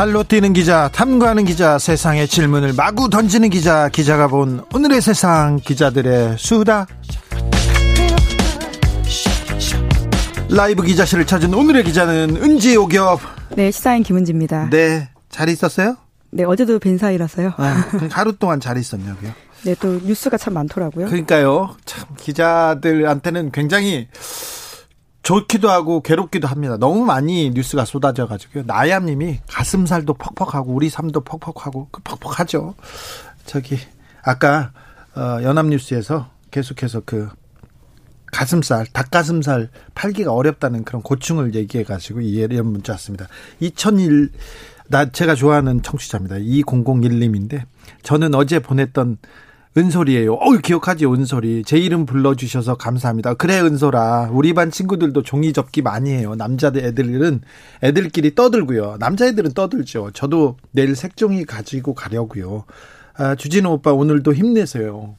발로 뛰는 기자, 탐구하는 기자, 세상의 질문을 마구 던지는 기자, 기자가 본 오늘의 세상 기자들의 수다. 라이브 기자실을 찾은 오늘의 기자는 은지 오겹. 네, 시사인 김은지입니다. 네, 잘 있었어요? 네, 어제도 뵌 사이라서요. 아, 하루 동안 잘 있었냐고요? 네, 또 뉴스가 참 많더라고요. 그러니까요. 참 기자들한테는 굉장히 좋기도 하고 괴롭기도 합니다. 너무 많이 뉴스가 쏟아져 가지고요. 나얌 님이 가슴살도 퍽퍽하고 우리 삶도 퍽퍽하고 그 퍽퍽하죠. 저기 아까 어, 연합 뉴스에서 계속해서 그 가슴살, 닭가슴살 팔기가 어렵다는 그런 고충을 얘기해 가지고 이런 문자 왔습니다. 2001, 나 제가 좋아하는 청취자입니다. 2001님인데 저는 어제 보냈던 은솔이에요. 어 기억하지, 은솔이. 제 이름 불러주셔서 감사합니다. 그래, 은솔아. 우리 반 친구들도 종이 접기 많이 해요. 남자들 애들은 애들끼리 떠들고요. 남자애들은 떠들죠. 저도 내일 색종이 가지고 가려고요. 아, 주진우 오빠 오늘도 힘내세요.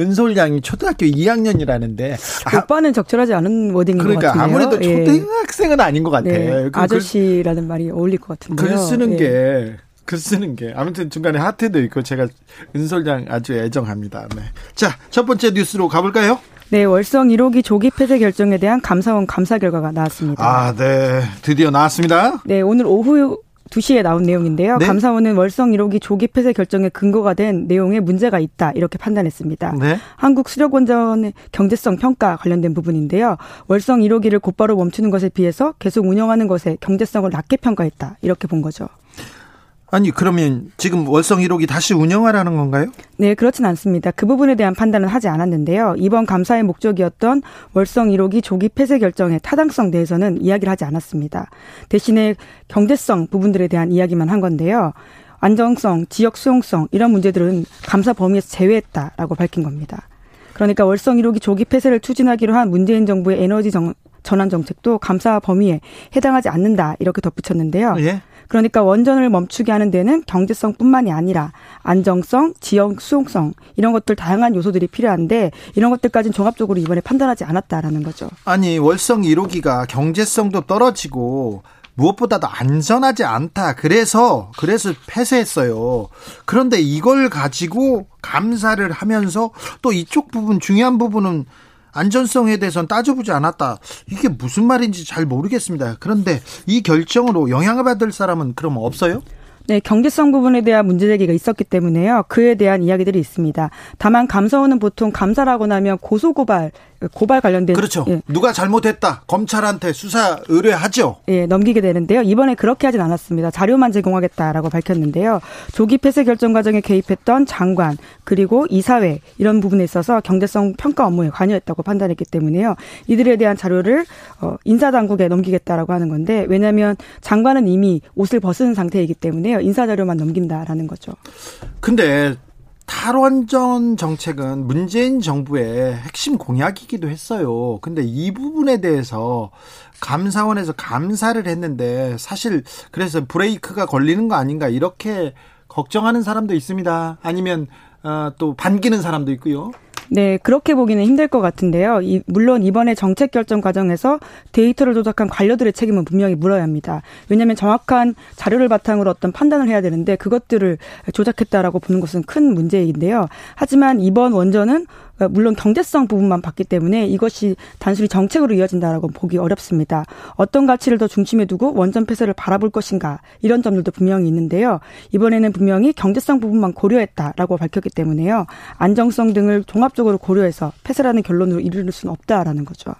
은솔 양이 초등학교 2학년이라는데 아, 오빠는 적절하지 않은 워딩인 그러니까 것 같은데요. 아무래도 예. 초등학생은 예. 아닌 것 같아. 네, 아저씨라는 말이 어울릴 것 같은데요. 글 쓰는 예. 게 글 쓰는 게 아무튼 중간에 하트도 있고 제가 은솔양 아주 애정합니다. 네. 자, 첫 번째 뉴스로 가볼까요? 네, 월성 1호기 조기 폐쇄 결정에 대한 감사원 감사 결과가 나왔습니다. 아, 네. 드디어 나왔습니다. 네, 오늘 오후 2시에 나온 내용인데요. 네? 감사원은 월성 1호기 조기 폐쇄 결정에 근거가 된 내용에 문제가 있다 이렇게 판단했습니다. 네? 한국 수력원전의 경제성 평가 관련된 부분인데요. 월성 1호기를 곧바로 멈추는 것에 비해서 계속 운영하는 것에 경제성을 낮게 평가했다 이렇게 본 거죠. 아니 그러면 지금 월성 1호기 다시 운영하라는 건가요? 네, 그렇진 않습니다. 그 부분에 대한 판단은 하지 않았는데요. 이번 감사의 목적이었던 월성 1호기 조기 폐쇄 결정의 타당성 대해서는 이야기를 하지 않았습니다. 대신에 경제성 부분들에 대한 이야기만 한 건데요. 안정성, 지역 수용성 이런 문제들은 감사 범위에서 제외했다라고 밝힌 겁니다. 그러니까 월성 1호기 조기 폐쇄를 추진하기로 한 문재인 정부의 에너지 정, 전환 정책도 감사 범위에 해당하지 않는다 이렇게 덧붙였는데요. 예? 그러니까 원전을 멈추게 하는 데는 경제성뿐만이 아니라 안정성, 지역 수용성 이런 것들 다양한 요소들이 필요한데 이런 것들까지는 종합적으로 이번에 판단하지 않았다라는 거죠. 아니 월성 1호기가 경제성도 떨어지고 무엇보다도 안전하지 않다. 그래서 그래서 폐쇄했어요. 그런데 이걸 가지고 감사를 하면서 또 이쪽 부분 중요한 부분은 안전성에 대해서는 따져보지 않았다. 이게 무슨 말인지 잘 모르겠습니다. 그런데 이 결정으로 영향을 받을 사람은 그럼 없어요? 네, 경제성 부분에 대한 문제제기가 있었기 때문에요. 그에 대한 이야기들이 있습니다. 다만 감사원은 보통 감사라고 나면 고소고발 고발 관련된 그렇죠. 예. 누가 잘못했다 검찰한테 수사 의뢰하죠. 예, 넘기게 되는데요. 이번에 그렇게 하진 않았습니다. 자료만 제공하겠다라고 밝혔는데요. 조기 폐쇄 결정 과정에 개입했던 장관 그리고 이사회 이런 부분에 있어서 경제성 평가 업무에 관여했다고 판단했기 때문에요. 이들에 대한 자료를 어, 인사 당국에 넘기겠다라고 하는 건데 왜냐하면 장관은 이미 옷을 벗은 상태이기 때문에 요. 인사 자료만 넘긴다라는 거죠. 근데 탈원전 정책은 문재인 정부의 핵심 공약이기도 했어요. 근데 이 부분에 대해서 감사원에서 감사를 했는데 사실 그래서 브레이크가 걸리는 거 아닌가 이렇게 걱정하는 사람도 있습니다. 아니면 어, 또 반기는 사람도 있고요. 네, 그렇게 보기는 힘들 것 같은데요. 이, 물론 이번에 정책 결정 과정에서 데이터를 조작한 관료들의 책임은 분명히 물어야 합니다. 왜냐하면 정확한 자료를 바탕으로 어떤 판단을 해야 되는데 그것들을 조작했다라고 보는 것은 큰 문제인데요. 하지만 이번 원전은 어, 물론 경제성 부분만 봤기 때문에 이것이 단순히 정책으로 이어진다라고 보기 어렵습니다. 어떤 가치를 더 중심에 두고 원전 폐쇄를 바라볼 것인가 이런 점들도 분명히 있는데요. 이번에는 분명히 경제성 부분만 고려했다라고 밝혔기 때문에요. 안정성 등을 종합적으로 고려해서 폐쇄라는 결론으로 이르를 수는 없다라는 거죠.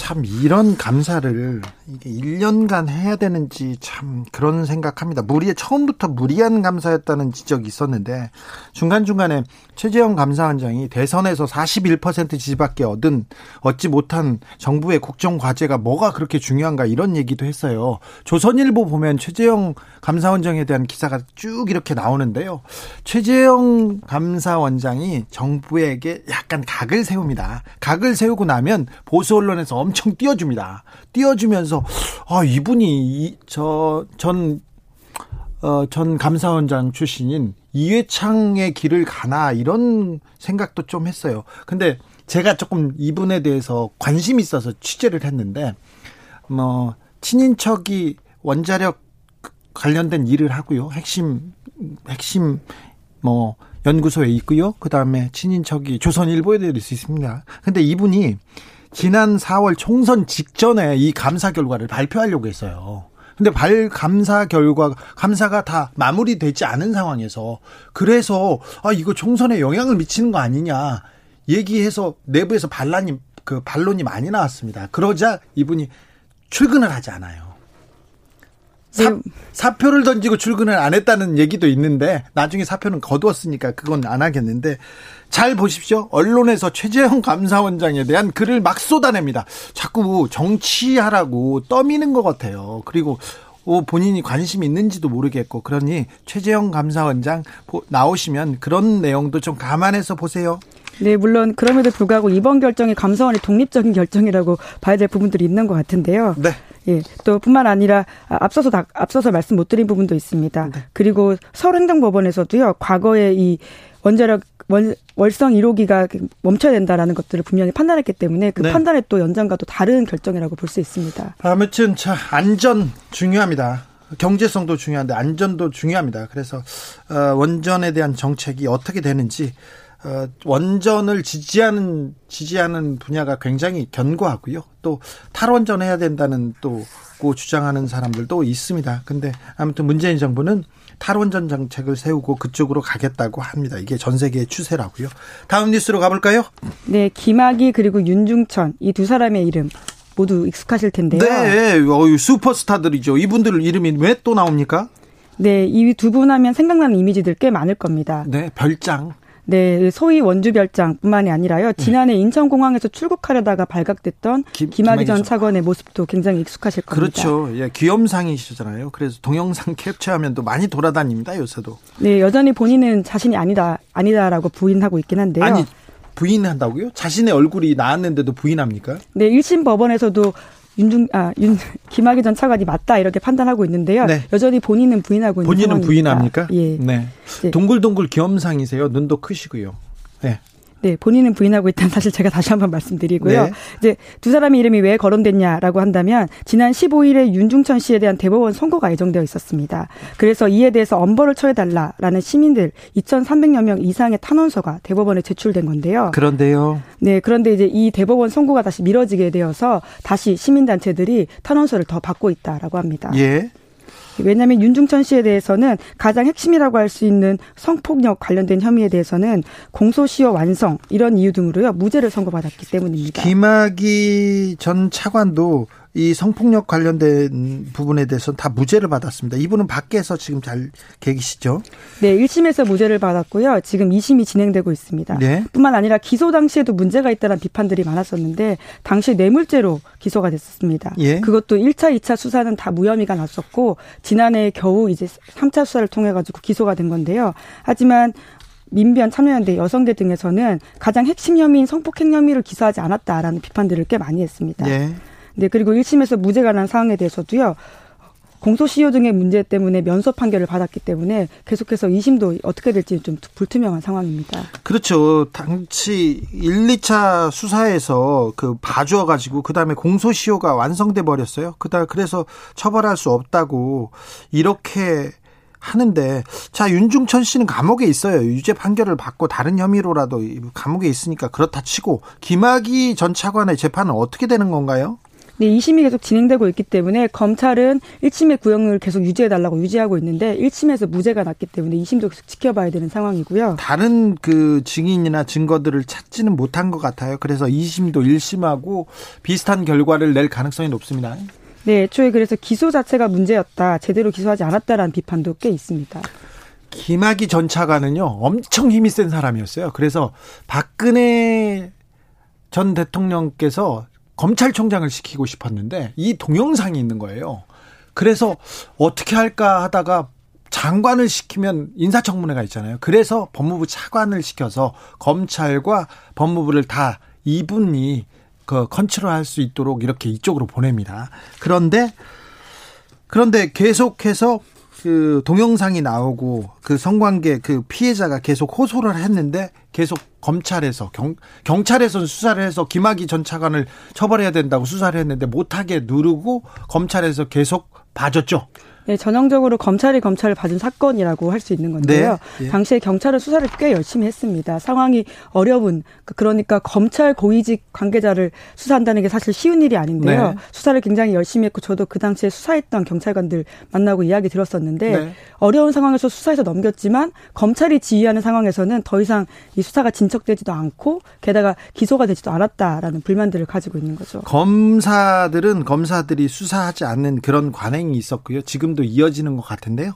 참 이런 감사를 이게 1년간 해야 되는지 참 그런 생각합니다. 무리 처음부터 무리한 감사였다는 지적이 있었는데 중간중간에 최재형 감사원장이 대선에서 41% 지지밖에 얻은 얻지 못한 정부의 국정 과제가 뭐가 그렇게 중요한가 이런 얘기도 했어요. 조선일보 보면 최재형 감사원장에 대한 기사가 쭉 이렇게 나오는데요. 최재형 감사원장이 정부에게 약간 각을 세웁니다. 각을 세우고 나면 보수 언론에서 엄청 띄워줍니다. 띄워주면서 아 이분이 저전 어, 전 감사원장 출신인 이회창의 길을 가나 이런 생각도 좀 했어요. 근데 제가 조금 이분에 대해서 관심이 있어서 취재를 했는데 뭐 친인척이 원자력 관련된 일을 하고요. 핵심 핵심 뭐 연구소에 있고요. 그다음에 친인척이 조선일보에 대해서 있습니다. 근데 이분이 지난 4월 총선 직전에 이 감사 결과를 발표하려고 했어요. 근데 발 감사 결과 감사가 다 마무리되지 않은 상황에서 그래서 아 이거 총선에 영향을 미치는 거 아니냐 얘기해서 내부에서 반란이 그 반론이 많이 나왔습니다. 그러자 이분이 출근을 하지 않아요. 사, 네. 사표를 던지고 출근을 안 했다는 얘기도 있는데 나중에 사표는 거두었으니까 그건 안 하겠는데 잘 보십시오. 언론에서 최재형 감사원장에 대한 글을 막 쏟아냅니다. 자꾸 정치하라고 떠미는 것 같아요. 그리고 본인이 관심 있는지도 모르겠고 그러니 최재형 감사원장 나오시면 그런 내용도 좀 감안해서 보세요. 네, 물론 그럼에도 불구하고 이번 결정이 감사원의 독립적인 결정이라고 봐야 될 부분들이 있는 것 같은데요. 네. 예, 또 뿐만 아니라 앞서서 다, 앞서서 말씀 못 드린 부분도 있습니다. 네. 그리고 서울행정법원에서도요, 과거에 이 원자력 원, 월성 1호기가 멈춰야 된다라는 것들을 분명히 판단했기 때문에 그 네. 판단에 또 연장과 도 다른 결정이라고 볼 수 있습니다. 아무튼 자 안전 중요합니다. 경제성도 중요한데 안전도 중요합니다. 그래서 어, 원전에 대한 정책이 어떻게 되는지 어, 원전을 지지하는 지지하는 분야가 굉장히 견고하고요. 또 탈원전 해야 된다는 또고 주장하는 사람들도 있습니다. 근데 아무튼 문재인 정부는 탈원전 정책을 세우고 그쪽으로 가겠다고 합니다. 이게 전 세계의 추세라고요. 다음 뉴스로 가볼까요? 네, 김학의 그리고 윤중천 이 두 사람의 이름 모두 익숙하실 텐데요. 네, 어유 슈퍼스타들이죠. 이분들 이름이 왜 또 나옵니까? 네, 이 두 분 하면 생각나는 이미지들 꽤 많을 겁니다. 네, 별장. 네, 소위 원주별장뿐만이 아니라요. 네. 지난해 네. 인천공항에서 출국하려다가 발각됐던 김, 김학의 전 차관의 모습도 굉장히 익숙하실 겁니다. 그렇죠. 예, 귀염상이시잖아요. 그래서 동영상 캡처하면 또 많이 돌아다닙니다. 요새도. 네, 여전히 본인은 자신이 아니다 아니다라고 부인하고 있긴 한데요. 아니 부인한다고요? 자신의 얼굴이 나왔는데도 부인합니까? 네, 1심 법원에서도 윤중 아윤 김학의 전 차관이 맞다 이렇게 판단하고 있는데요. 네. 여전히 본인은 부인하고 있는 본인은 부인합니까? 예. 네. 네. 동글동글 겸상이세요. 눈도 크시고요. 네. 네, 본인은 부인하고 있다는 사실 제가 다시 한번 말씀드리고요. 네. 이제 두 사람의 이름이 왜 거론됐냐라고 한다면 지난 15일에 윤중천 씨에 대한 대법원 선고가 예정되어 있었습니다. 그래서 이에 대해서 엄벌을 처해달라라는 시민들 2,300여 명 이상의 탄원서가 대법원에 제출된 건데요. 그런데요. 네, 그런데 이제 이 대법원 선고가 다시 미뤄지게 되어서 다시 시민단체들이 탄원서를 더 받고 있다라고 합니다. 예. 왜냐하면 윤중천 씨에 대해서는 가장 핵심이라고 할 수 있는 성폭력 관련된 혐의에 대해서는 공소시효 완성 이런 이유 등으로요 무죄를 선고받았기 때문입니다. 김학의 전 차관도 이 성폭력 관련된 부분에 대해서는 다 무죄를 받았습니다. 이분은 밖에서 지금 잘 계시죠? 네, 1심에서 무죄를 받았고요. 지금 2심이 진행되고 있습니다. 네. 뿐만 아니라 기소 당시에도 문제가 있다는 비판들이 많았었는데 당시 뇌물죄로 기소가 됐었습니다. 예. 그것도 1차, 2차 수사는 다 무혐의가 났었고 지난해 겨우 이제 3차 수사를 통해 가지고 기소가 된 건데요. 하지만 민변 참여연대 여성계 등에서는 가장 핵심 혐의인 성폭행 혐의를 기소하지 않았다라는 비판들을 꽤 많이 했습니다. 예. 네, 그리고 1심에서 무죄가 난 사항에 대해서도요. 공소시효 등의 문제 때문에 면소 판결을 받았기 때문에 계속해서 2심도 어떻게 될지 좀 불투명한 상황입니다. 그렇죠. 당시 1, 2차 수사에서 그 봐줘 가지고 그다음에 공소시효가 완성돼 버렸어요. 그다 그래서 처벌할 수 없다고 이렇게 하는데 자 윤중천 씨는 감옥에 있어요. 유죄 판결을 받고 다른 혐의로라도 감옥에 있으니까 그렇다 치고 김학의 전 차관의 재판은 어떻게 되는 건가요? 네, 2심이 계속 진행되고 있기 때문에 검찰은 1심의 구형을 계속 유지해달라고 유지하고 있는데 1심에서 무죄가 났기 때문에 2심도 계속 지켜봐야 되는 상황이고요. 다른 그 증인이나 증거들을 찾지는 못한 것 같아요. 그래서 2심도 1심하고 비슷한 결과를 낼 가능성이 높습니다. 네, 애초에 그래서 기소 자체가 문제였다. 제대로 기소하지 않았다라는 비판도 꽤 있습니다. 김학의 전 차관은요, 엄청 힘이 센 사람이었어요. 그래서 박근혜 전 대통령께서 검찰총장을 시키고 싶었는데 이 동영상이 있는 거예요. 그래서 어떻게 할까 하다가 장관을 시키면 인사청문회가 있잖아요. 그래서 법무부 차관을 시켜서 검찰과 법무부를 다 이분이 그 컨트롤할 수 있도록 이렇게 이쪽으로 보냅니다. 그런데 그런데 계속해서 그 동영상이 나오고 그 성관계 그 피해자가 계속 호소를 했는데 계속 검찰에서 경, 경찰에서 수사를 해서 김학의 전 차관을 처벌해야 된다고 수사를 했는데 못하게 누르고 검찰에서 계속 봐줬죠. 네, 전형적으로 검찰이 검찰을 봐준 사건이라고 할 수 있는 건데요. 네, 예. 당시에 경찰은 수사를 꽤 열심히 했습니다. 상황이 어려운 그, 그러니까 검찰 고위직 관계자를 수사한다는 게 사실 쉬운 일이 아닌데요. 네. 수사를 굉장히 열심히 했고 저도 그 당시에 수사했던 경찰관들 만나고 이야기 들었었는데 네. 어려운 상황에서 수사해서 넘겼지만 검찰이 지휘하는 상황에서는 더 이상 이 수사가 진척되지도 않고 게다가 기소가 되지도 않았다라는 불만들을 가지고 있는 거죠. 검사들은 검사들이 수사하지 않는 그런 관행이 있었고요. 지금도 이어지는 것 같은데요.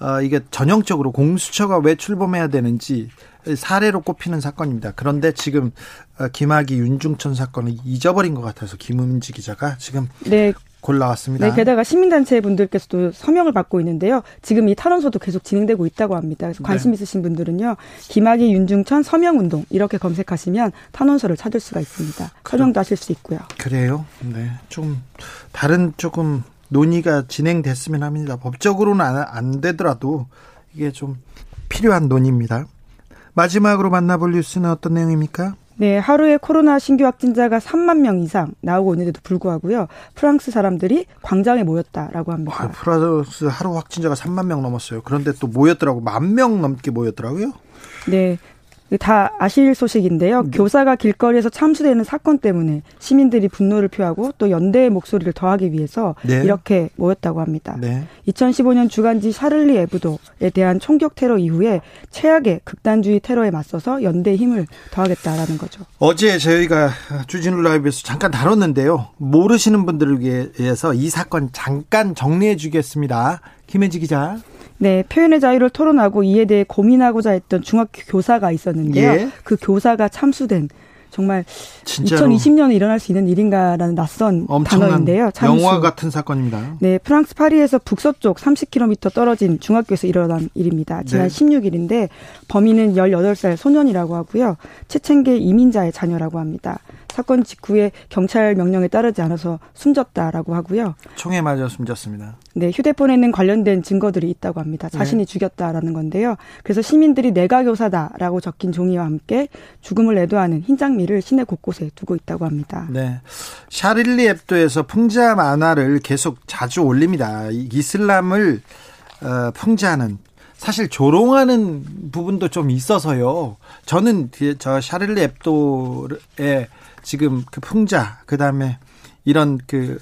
어, 이게 전형적으로 공수처가 왜 출범해야 되는지 사례로 꼽히는 사건입니다. 그런데 지금 어, 김학의 윤중천 사건을 잊어버린 것 같아서 김은지 기자가 지금 네. 골라왔습니다. 네, 게다가 시민단체 분들께서도 서명을 받고 있는데요. 지금 이 탈원서도 계속 진행되고 있다고 합니다. 그래서 관심 네. 있으신 분들은요. 김학의 윤중천 서명운동 이렇게 검색하시면 탄원서를 찾을 수가 있습니다. 서명도 하실 수 있고요. 그래요? 네. 좀 다른 조금 논의가 진행됐으면 합니다. 법적으로는 안, 안 되더라도 이게 좀 필요한 논의입니다. 마지막으로 만나볼 뉴스는 어떤 내용입니까? 네, 하루에 코로나 신규 확진자가 3만 명 이상 나오고 있는데도 불구하고요. 프랑스 사람들이 광장에 모였다라고 합니다. 아, 프랑스 하루 확진자가 3만 명 넘었어요. 그런데 또 모였더라고. 만 명 넘게 모였더라고요. 네. 다 아실 소식인데요. 네. 교사가 길거리에서 참수되는 사건 때문에 시민들이 분노를 표하고 또 연대의 목소리를 더하기 위해서 네. 이렇게 모였다고 합니다. 네. 2015년 주간지 샤를리 에브도에 대한 총격 테러 이후에 최악의 극단주의 테러에 맞서서 연대의 힘을 더하겠다라는 거죠. 어제 저희가 주진우 라이브에서 잠깐 다뤘는데요. 모르시는 분들을 위해서 이 사건 잠깐 정리해 주겠습니다. 김현지 기자. 네, 표현의 자유를 토론하고 이에 대해 고민하고자 했던 중학교 교사가 있었는데요. 예. 그 교사가 참수된 정말 진짜로. 2020년에 일어날 수 있는 일인가라는 낯선 단어인데요. 참수. 영화 같은 사건입니다. 네, 프랑스 파리에서 북서쪽 30km 떨어진 중학교에서 일어난 일입니다. 지난 네. 16일인데 범인은 18살 소년이라고 하고요. 체첸계 이민자의 자녀라고 합니다. 사건 직후에 경찰 명령에 따르지 않아서 숨졌다라고 하고요. 총에 맞아 숨졌습니다. 네, 휴대폰에는 관련된 증거들이 있다고 합니다. 자신이 네. 죽였다라는 건데요. 그래서 시민들이 내가 교사다라고 적힌 종이와 함께 죽음을 애도하는 흰 장미를 시내 곳곳에 두고 있다고 합니다. 네. 샤릴리 앱도에서 풍자 만화를 계속 자주 올립니다. 이슬람을 어, 풍자하는 사실 조롱하는 부분도 좀 있어서요. 저는 저 샤를리 앱도에 지금 그 풍자 그다음에 이런 그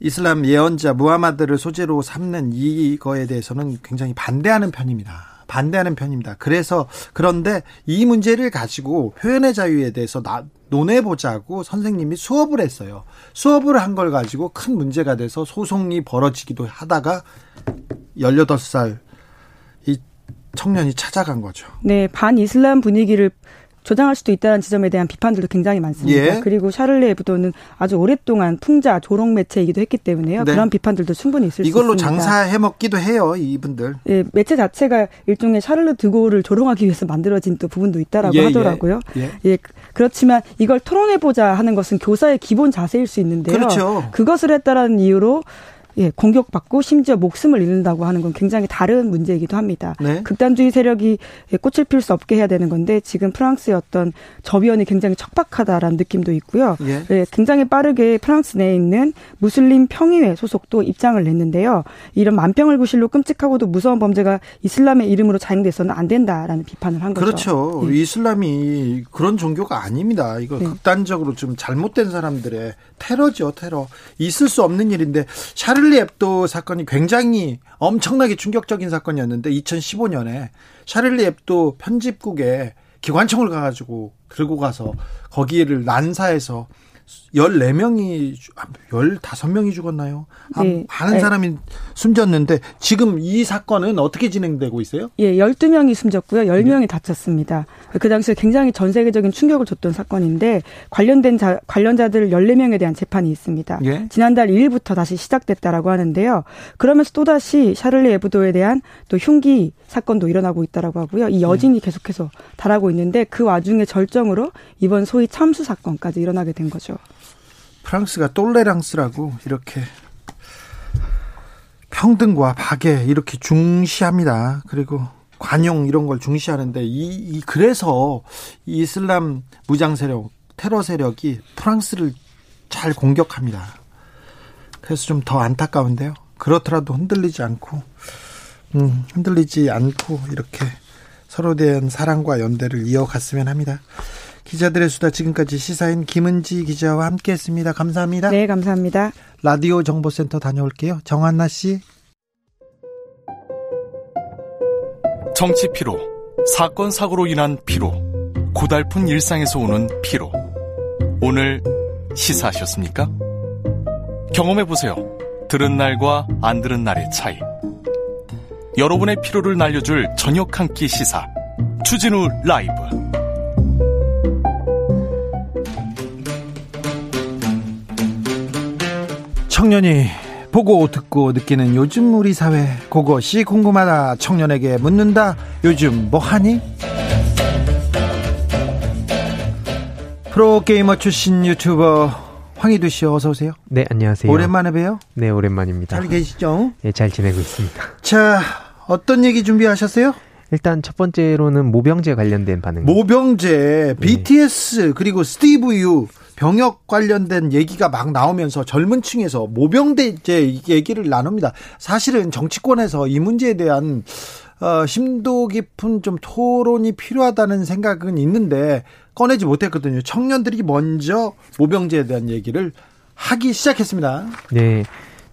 이슬람 예언자 무하마드를 소재로 삼는 이거에 대해서는 굉장히 반대하는 편입니다. 반대하는 편입니다. 그래서 그런데 이 문제를 가지고 표현의 자유에 대해서 나, 논해보자고 선생님이 수업을 했어요. 수업을 한 걸 가지고 큰 문제가 돼서 소송이 벌어지기도 하다가 18살 이 청년이 찾아간 거죠. 네, 반 이슬람 분위기를 조장할 수도 있다는 지점에 대한 비판들도 굉장히 많습니다. 예. 그리고 샤를레 에브도는 아주 오랫동안 풍자 조롱 매체이기도 했기 때문에요. 네. 그런 비판들도 충분히 있을 수 있습니다. 이걸로 장사해 먹기도 해요, 이분들. 예, 매체 자체가 일종의 샤를레 드고를 조롱하기 위해서 만들어진 또 부분도 있다라고 예, 예. 하더라고요. 예. 예. 그렇지만 이걸 토론해 보자 하는 것은 교사의 기본 자세일 수 있는데요. 그렇죠. 그것을 했다라는 이유로 예, 공격받고 심지어 목숨을 잃는다고 하는 건 굉장히 다른 문제이기도 합니다. 네. 극단주의 세력이 꽃을 필 수 없게 해야 되는 건데 지금 프랑스의 어떤 저비언이 굉장히 척박하다라는 느낌도 있고요. 예. 예, 굉장히 빠르게 프랑스 내에 있는 무슬림 평의회 소속도 입장을 냈는데요. 이런 만평을 구실로 끔찍하고도 무서운 범죄가 이슬람의 이름으로 자행돼서는 안 된다라는 비판을 한 거죠. 그렇죠. 예. 이슬람이 그런 종교가 아닙니다. 이거 네. 극단적으로 좀 잘못된 사람들의 테러죠, 테러. 있을 수 없는 일인데 샤를리 앱도 사건이 굉장히 엄청나게 충격적인 사건이었는데 2015년에 샤를리 앱도 편집국에 기관총을 가가지고 들고 가서 거기를 난사해서 14명이 15명이 죽었나요? 네. 많은 네. 사람이 숨졌는데 지금 이 사건은 어떻게 진행되고 있어요? 예, 12명이 숨졌고요. 10명이 네. 다쳤습니다. 그 당시에 굉장히 전 세계적인 충격을 줬던 사건인데 관련된 자, 관련자들 14명에 대한 재판이 있습니다. 예? 지난달 2일부터 다시 시작됐다라고 하는데요. 그러면서 또다시 샤를리 에브도에 대한 또 흉기 사건도 일어나고 있다라고 하고요. 이 여진이 예. 계속해서 달하고 있는데 그 와중에 절정으로 이번 소위 참수 사건까지 일어나게 된 거죠. 프랑스가 똘레랑스라고 이렇게 평등과 박애 이렇게 중시합니다. 그리고 관용 이런 걸 중시하는데 이, 이 그래서 이 이슬람 무장 세력 테러 세력이 프랑스를 잘 공격합니다. 그래서 좀 더 안타까운데요. 그렇더라도 흔들리지 않고 음, 흔들리지 않고 이렇게 서로 대한 사랑과 연대를 이어갔으면 합니다. 기자들의 수다 지금까지 시사인 김은지 기자와 함께했습니다. 감사합니다. 네, 감사합니다. 라디오 정보센터 다녀올게요. 정한나 씨. 정치 피로, 사건 사고로 인한 피로, 고달픈 일상에서 오는 피로. 오늘 시사하셨습니까? 경험해 보세요. 들은 날과 안 들은 날의 차이. 여러분의 피로를 날려줄 저녁 한 끼 시사. 추진우 라이브. 청년이 보고 듣고 느끼는 요즘 우리 사회 그것이 궁금하다 청년에게 묻는다 요즘 뭐하니? 프로게이머 출신 유튜버 황희두 씨 어서 오세요. 네 안녕하세요. 오랜만에 봬요. 네 오랜만입니다. 잘 계시죠? 네잘 지내고 있습니다. 자 어떤 얘기 준비하셨어요? 일단 첫 번째로는 모병제 관련된 반응. 모병제, BTS 네. 그리고 스티브 유 병역 관련된 얘기가 막 나오면서 젊은 층에서 모병대제 얘기를 나눕니다. 사실은 정치권에서 이 문제에 대한 어, 심도 깊은 좀 토론이 필요하다는 생각은 있는데 꺼내지 못했거든요. 청년들이 먼저 모병제에 대한 얘기를 하기 시작했습니다. 네.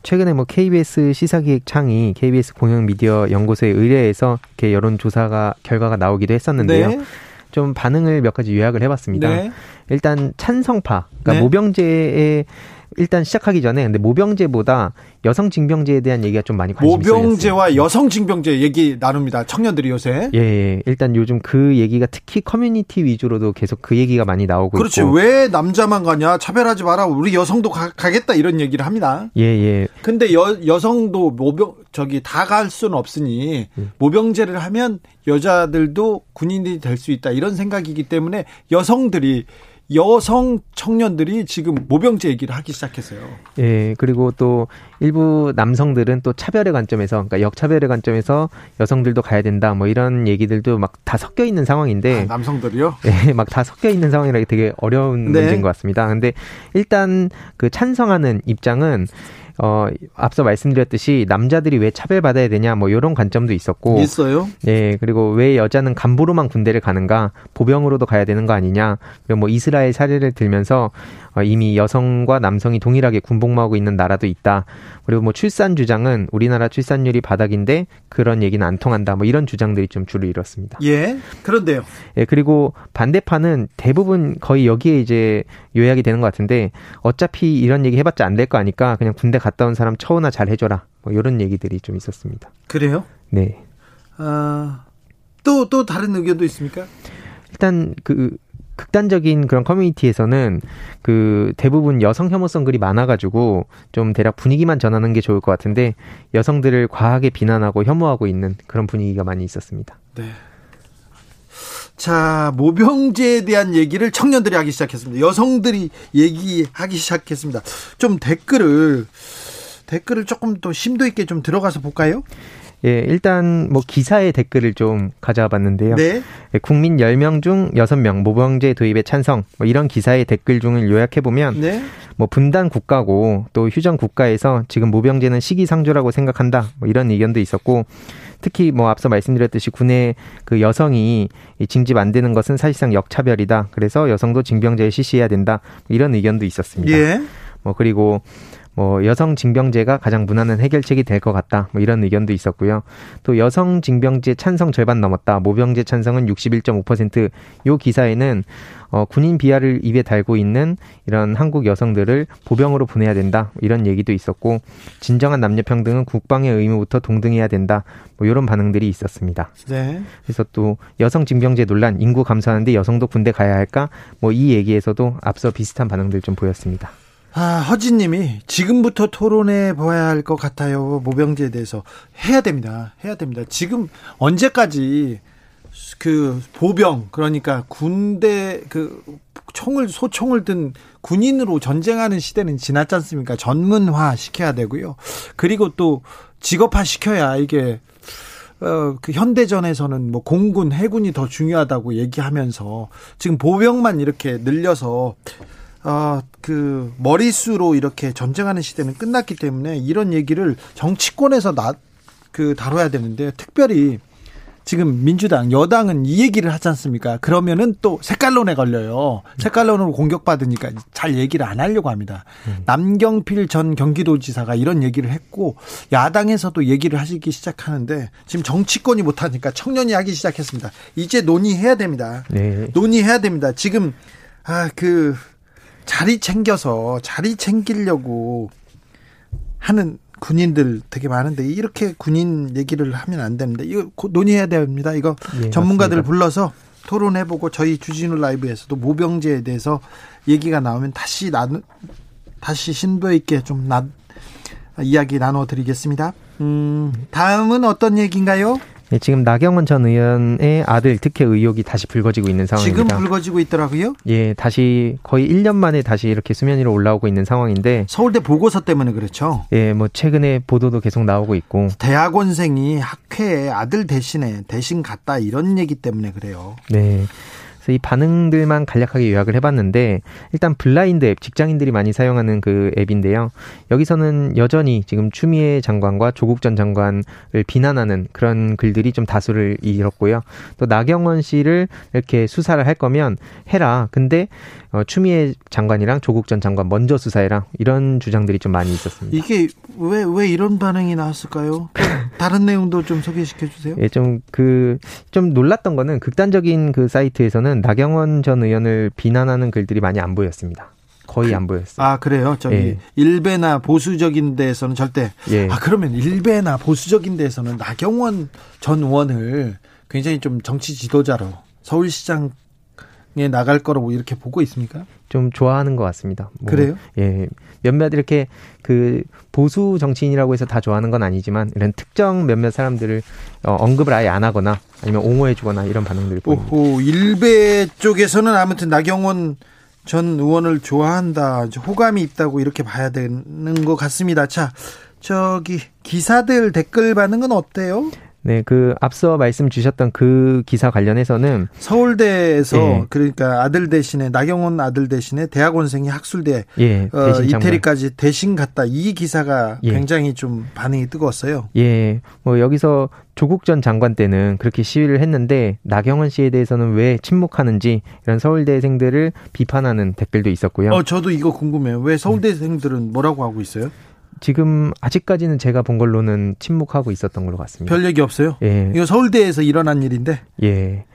최근에 뭐 KBS 시사기획창이 KBS 공영미디어 연구소에 의뢰해서 이렇게 여론조사가 결과가 나오기도 했었는데요. 네. 좀 반응을 몇 가지 요약을 해봤습니다. 네. 일단 찬성파, 그러니까 네. 모병제에 일단 시작하기 전에 근데 모병제보다 여성 징병제에 대한 얘기가 좀 많이 관심이 모병제와 여성 징병제 얘기 나눕니다. 청년들이 요새. 예, 예, 일단 요즘 그 얘기가 특히 커뮤니티 위주로도 계속 그 얘기가 많이 나오고 그렇지. 있고. 왜 남자만 가냐? 차별하지 마라. 우리 여성도 가, 겠다 이런 얘기를 합니다. 예, 예. 근데 여 여성도 모병 저기 다 갈 수는 없으니 예. 모병제를 하면 여자들도 군인이 될 수 있다 이런 생각이기 때문에 여성들이 여성 청년들이 지금 모병제 얘기를 하기 시작했어요. 예, 그리고 또 일부 남성들은 또 차별의 관점에서, 그러니까 역차별의 관점에서 여성들도 가야 된다, 뭐 이런 얘기들도 막 다 섞여 있는 상황인데. 아, 남성들이요? 예, 막 다 섞여 있는 상황이라 되게 어려운 네. 문제인 것 같습니다. 근데 일단 그 찬성하는 입장은 어, 앞서 말씀드렸듯이 남자들이 왜 차별받아야 되냐 뭐 이런 관점도 있었고 있어요. 네, 그리고 왜 여자는 간부로만 군대를 가는가 보병으로도 가야 되는 거 아니냐. 그리고 뭐 이스라엘 사례를 들면서 어, 이미 여성과 남성이 동일하게 군복무하고 있는 나라도 있다. 그리고 뭐 출산 주장은 우리나라 출산율이 바닥인데 그런 얘기는 안 통한다. 뭐 이런 주장들이 좀 주를 이뤘습니다. 예. 그런데요. 예, 그리고 반대파는 대부분 거의 여기에 이제 요약이 되는 것 같은데 어차피 이런 얘기 해봤자 안 될 거 아니까 그냥 군대 갔다 온 사람 처우나 잘 해줘라. 뭐 이런 얘기들이 좀 있었습니다. 그래요? 네. 아, 또, 또 다른 의견도 있습니까? 일단 그 극단적인 그런 커뮤니티에서는 그 대부분 여성 혐오성 글이 많아가지고 좀 대략 분위기만 전하는 게 좋을 것 같은데 여성들을 과하게 비난하고 혐오하고 있는 그런 분위기가 많이 있었습니다. 네. 자, 모병제에 대한 얘기를 청년들이 하기 시작했습니다. 여성들이 얘기하기 시작했습니다. 좀 댓글을 댓글을 조금 또 심도 있게 좀 들어가서 볼까요? 예, 일단 뭐 기사의 댓글을 좀 가져와 봤는데요. 네. 예, 국민 10명 중 6명 모병제 도입에 찬성. 뭐 이런 기사의 댓글 중을 요약해 보면 네. 뭐 분단 국가고 또 휴전 국가에서 지금 모병제는 시기상조라고 생각한다. 뭐 이런 의견도 있었고 특히 뭐 앞서 말씀드렸듯이 군의 그 여성이 징집 안 되는 것은 사실상 역차별이다. 그래서 여성도 징병제에 실시해야 된다. 뭐 이런 의견도 있었습니다. 예. 뭐 그리고 뭐 여성 징병제가 가장 무난한 해결책이 될 것 같다. 뭐 이런 의견도 있었고요. 또 여성 징병제 찬성 절반 넘었다. 모병제 찬성은 61.5%요 기사에는 어, 군인 비하를 입에 달고 있는 이런 한국 여성들을 보병으로 보내야 된다. 이런 얘기도 있었고 진정한 남녀 평등은 국방의 의무부터 동등해야 된다. 뭐 이런 반응들이 있었습니다. 네. 그래서 또 여성 징병제 논란 인구 감소하는데 여성도 군대 가야 할까? 뭐 이 얘기에서도 앞서 비슷한 반응들 좀 보였습니다. 아, 허진님이 지금부터 토론해 봐야 할 것 같아요. 모병제에 대해서 해야 됩니다. 해야 됩니다. 지금 언제까지 그 보병 그러니까 군대 그 총을 소총을 든 군인으로 전쟁하는 시대는 지났지 않습니까? 전문화 시켜야 되고요. 그리고 또 직업화 시켜야 이게 어, 그 현대전에서는 뭐 공군, 해군이 더 중요하다고 얘기하면서 지금 보병만 이렇게 늘려서 어, 그 머리수로 이렇게 전쟁하는 시대는 끝났기 때문에 이런 얘기를 정치권에서 나, 그 다뤄야 되는데 특별히 지금 민주당 여당은 이 얘기를 하지 않습니까? 그러면은 또 색깔론에 걸려요. 색깔론으로 공격받으니까 잘 얘기를 안 하려고 합니다. 음. 남경필 전 경기도지사가 이런 얘기를 했고 야당에서도 얘기를 하시기 시작하는데 지금 정치권이 못하니까 청년이 하기 시작했습니다. 이제 논의해야 됩니다. 네. 논의해야 됩니다. 지금 아그 자리 챙겨서 자리 챙기려고 하는 군인들 되게 많은데 이렇게 군인 얘기를 하면 안 되는데 이거 논의해야 됩니다. 이거 예, 전문가들 을 불러서 토론해보고 저희 주진우 라이브에서도 모병제에 대해서 얘기가 나오면 다시 나 다시 신도 있게 좀 나, 이야기 나눠드리겠습니다. 음, 다음은 어떤 얘기인가요? 네, 지금 나경원 전 의원의 아들 특혜 의혹이 다시 불거지고 있는 상황입니다. 지금 불거지고 있더라고요? 예, 다시 거의 1년 만에 다시 이렇게 수면 위로 올라오고 있는 상황인데 서울대 보고서 때문에 그렇죠? 예, 뭐 최근에 보도도 계속 나오고 있고 대학원생이 학회에 아들 대신에 대신 갔다 이런 얘기 때문에 그래요. 네. 그래서 이 반응들만 간략하게 요약을 해봤는데 일단 블라인드 앱 직장인들이 많이 사용하는 그 앱인데요. 여기서는 여전히 지금 추미애 장관과 조국 전 장관을 비난하는 그런 글들이 좀 다수를 이뤘고요. 또 나경원 씨를 이렇게 수사를 할 거면 해라. 근데 어, 추미애 장관이랑 조국 전 장관 먼저 수사해라 이런 주장들이 좀 많이 있었습니다. 이게 왜 왜 이런 반응이 나왔을까요? 다른 내용도 좀 소개시켜 주세요. 예, 좀 그좀 그, 좀 놀랐던 거는 극단적인 그 사이트에서는 나경원 전 의원을 비난하는 글들이 많이 안 보였습니다. 거의 안 보였어요. 아 그래요? 저기 예. 일베나 보수적인 데에서는 절대. 예. 아 그러면 일베나 보수적인 데에서는 나경원 전 의원을 굉장히 좀 정치 지도자로 서울시장 에 나갈 거라고 이렇게 보고 있습니까? 좀 좋아하는 것 같습니다. 뭐, 그래요? 예. 몇몇 이렇게 그 보수 정치인이라고 해서 다 좋아하는 건 아니지만 이런 특정 몇몇 사람들을 어, 언급을 아예 안 하거나 아니면 옹호해주거나 이런 반응들을 보입니다. 오호, 일베 쪽에서는 아무튼 나경원 전 의원을 좋아한다, 호감이 있다고 이렇게 봐야 되는 것 같습니다. 자, 저기 기사들 댓글 반응은 어때요? 네, 그 앞서 말씀 주셨던 그 기사 관련해서는 서울대에서 예. 그러니까 아들 대신에 나경원 아들 대신에 대학원생이 학술대 예, 어, 이태리까지 대신 갔다 이 기사가 예. 굉장히 좀 반응이 뜨거웠어요. 예, 뭐 여기서 조국 전 장관 때는 그렇게 시위를 했는데 나경원 씨에 대해서는 왜 침묵하는지 이런 서울대생들을 비판하는 댓글도 있었고요. 어, 저도 이거 궁금해요. 왜 서울대생들은 뭐라고 하고 있어요? 지금 아직까지는 제가 본 걸로는 침묵하고 있었던 걸로 같습니다. 별 얘기 없어요? 예. 이거 서울대에서 일어난 일인데. 예.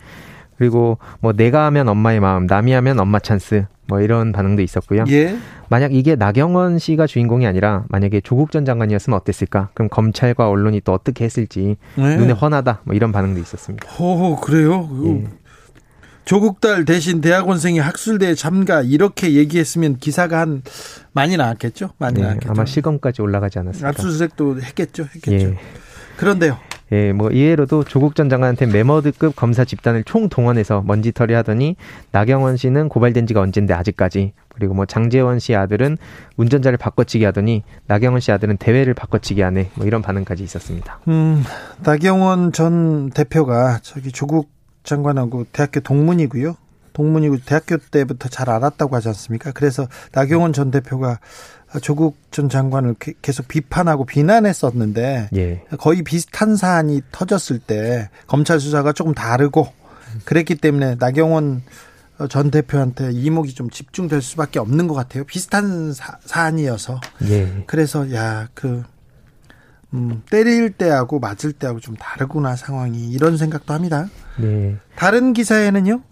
그리고 뭐 내가 하면 엄마의 마음, 남이 하면 엄마 찬스 뭐 이런 반응도 있었고요. 예. 만약 이게 나경원 씨가 주인공이 아니라 만약에 조국 전 장관이었으면 어땠을까? 그럼 검찰과 언론이 또 어떻게 했을지 네. 눈에 훤하다 뭐 이런 반응도 있었습니다. 오 그래요? 예. 조국 딸 대신 대학원생이 학술대에 참가 이렇게 얘기했으면 기사가 한 많이 나왔겠죠? 많이 네, 나왔겠죠. 아마 시검까지 올라가지 않았을까. 압수수색도 했겠죠, 했겠죠. 예. 그런데요. 예, 뭐 이외로도 조국 전 장관한테 메머드급 검사 집단을 총 동원해서 먼지털이 하더니 나경원 씨는 고발된 지가 언젠데 아직까지 그리고 뭐 장재원 씨 아들은 운전자를 바꿔치기 하더니 나경원 씨 아들은 대회를 바꿔치기 하네 뭐 이런 반응까지 있었습니다. 음, 나경원 전 대표가 저기 조국 장관하고 대학교 동문이고요. 동문이고 대학교 때부터 잘 알았다고 하지 않습니까? 그래서 나경원 전 대표가 조국 전 장관을 계속 비판하고 비난했었는데 예. 거의 비슷한 사안이 터졌을 때 검찰 수사가 조금 다르고 그랬기 때문에 나경원 전 대표한테 이목이 좀 집중될 수밖에 없는 것 같아요. 비슷한 사, 안이어서 예. 그래서 야그 음, 때릴 때하고 맞을 때하고 좀 다르구나 상황이 이런 생각도 합니다. 네. 다른 기사에는요?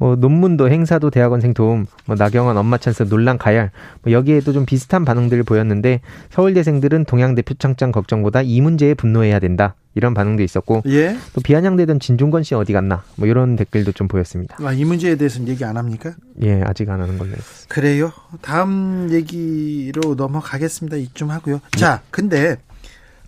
뭐 논문도 행사도 대학원생 도움, 뭐 나경원 엄마 찬스 논란 가열, 뭐 여기에도 좀 비슷한 반응들을 보였는데 서울대생들은 동양 대 표창장 걱정보다 이 문제에 분노해야 된다. 이런 반응도 있었고 예? 또 비아냥대던 진중권 씨 어디 갔나 뭐 이런 댓글도 좀 보였습니다. 아, 이 문제에 대해서는 얘기 안 합니까? 예, 아직 안 하는 걸로. 그래요. 다음 얘기로 넘어가겠습니다. 이쯤 하고요. 자, 근데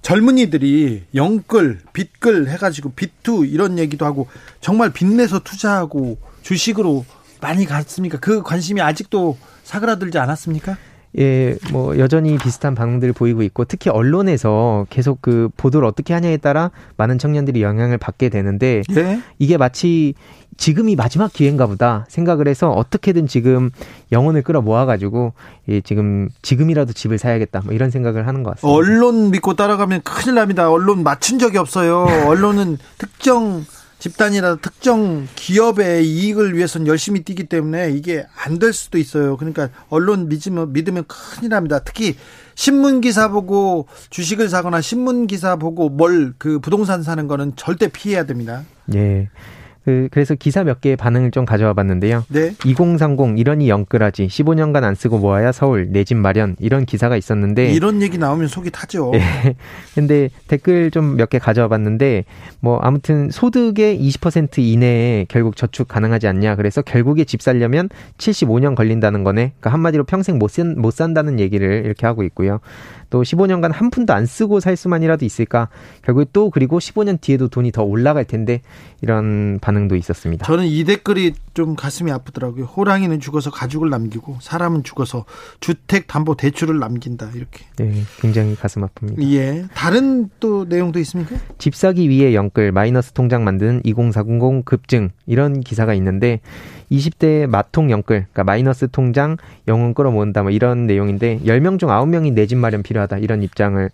젊은이들이 영끌, 빚끌 해가지고 빚투 이런 얘기도 하고 정말 빚내서 투자하고 주식으로 많이 갔습니까? 그 관심이 아직도 사그라들지 않았습니까? 예, 뭐 여전히 비슷한 반응들을 보이고 있고 특히 언론에서 계속 그 보도를 어떻게 하냐에 따라 많은 청년들이 영향을 받게 되는데 네? 이게 마치 지금이 마지막 기회인가 보다 생각을 해서 어떻게든 지금 영혼을 끌어 모아가지고 예, 지금 지금이라도 집을 사야겠다 뭐 이런 생각을 하는 것 같습니다. 언론 믿고 따라가면 큰일 납니다. 언론 맞춘 적이 없어요. 언론은 특정 집단이나 특정 기업의 이익을 위해서는 열심히 뛰기 때문에 이게 안 될 수도 있어요. 그러니까 언론 믿으면 믿으면 큰일 납니다. 특히 신문 기사 보고 주식을 사거나 신문 기사 보고 뭘 그 부동산 사는 거는 절대 피해야 됩니다. 예. 그, 그래서 기사 몇 개의 반응을 좀 가져와 봤는데요. 네. 2030 이러니 영끌하지 15년간 안 쓰고 모아야 서울 내 집 마련 이런 기사가 있었는데 이런 얘기 나오면 속이 타죠. 네. 근데 댓글 좀 몇 개 가져와 봤는데 뭐 아무튼 소득의 20% 이내에 결국 저축 가능하지 않냐. 그래서 결국에 집 살려면 75년 걸린다는 거네. 그러니까 한마디로 평생 못, 쓴, 못 산다는 얘기를 이렇게 하고 있고요. 또 15년간 한 푼도 안 쓰고 살 수만이라도 있을까? 결국 또 그리고 15년 뒤에도 돈이 더 올라갈 텐데 이런 반응도 있었습니다. 저는 이 댓글이 좀 가슴이 아프더라고요. 호랑이는 죽어서 가죽을 남기고 사람은 죽어서 주택 담보 대출을 남긴다 이렇게. 네, 굉장히 가슴 아픕니다. 예. 다른 또 내용도 있습니까? 집 사기 위해 영끌 마이너스 통장 만드는 20400 급증 이런 기사가 있는데 20대 마통 영끌, 그러니까 마이너스 통장 영혼 끌어모은다 뭐 이런 내용인데 10명 중 9명이 내 집 마련 필요하다 이런 입장을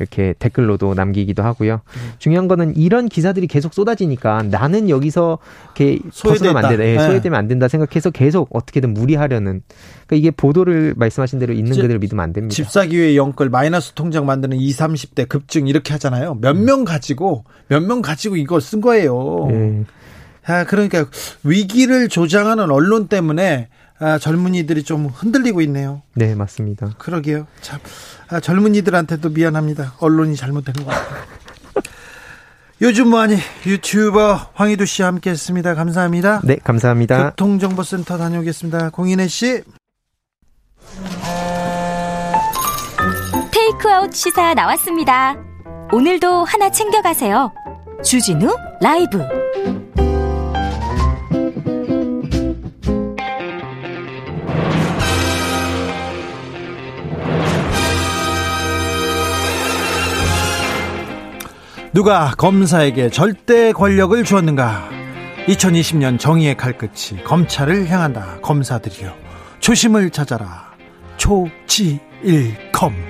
이렇게 댓글로도 남기기도 하고요. 음. 중요한 거는 이런 기사들이 계속 쏟아지니까 나는 여기서 이렇게 소외되면 안 된다. 예, 네. 소외되면 안 된다 생각해서 계속 어떻게든 무리하려는. 그러니까 이게 보도를 말씀하신 대로 있는 그대로 믿으면 안 됩니다. 집사기회 영끌 마이너스 통장 만드는 20, 30대 급증 이렇게 하잖아요. 몇명 음. 가지고 몇 명 가지고 이걸 쓴 거예요. 네. 아, 그러니까 위기를 조장하는 언론 때문에 아, 젊은이들이 좀 흔들리고 있네요. 네, 맞습니다. 그러게요. 참 아, 젊은이들한테도 미안합니다. 언론이 잘못된 것 같아요. 요즘 뭐하니 유튜버 황희도 씨와 함께했습니다. 감사합니다. 네, 감사합니다. 교통정보센터 다녀오겠습니다. 공인혜 씨. 테이크아웃 시사 나왔습니다. 오늘도 하나 챙겨가세요. 주진우 라이브. 누가 검사에게 절대 권력을 주었는가? 2020년 정의의 칼끝이 검찰을 향한다. 검사들이여 조심을 찾아라. 초지일검.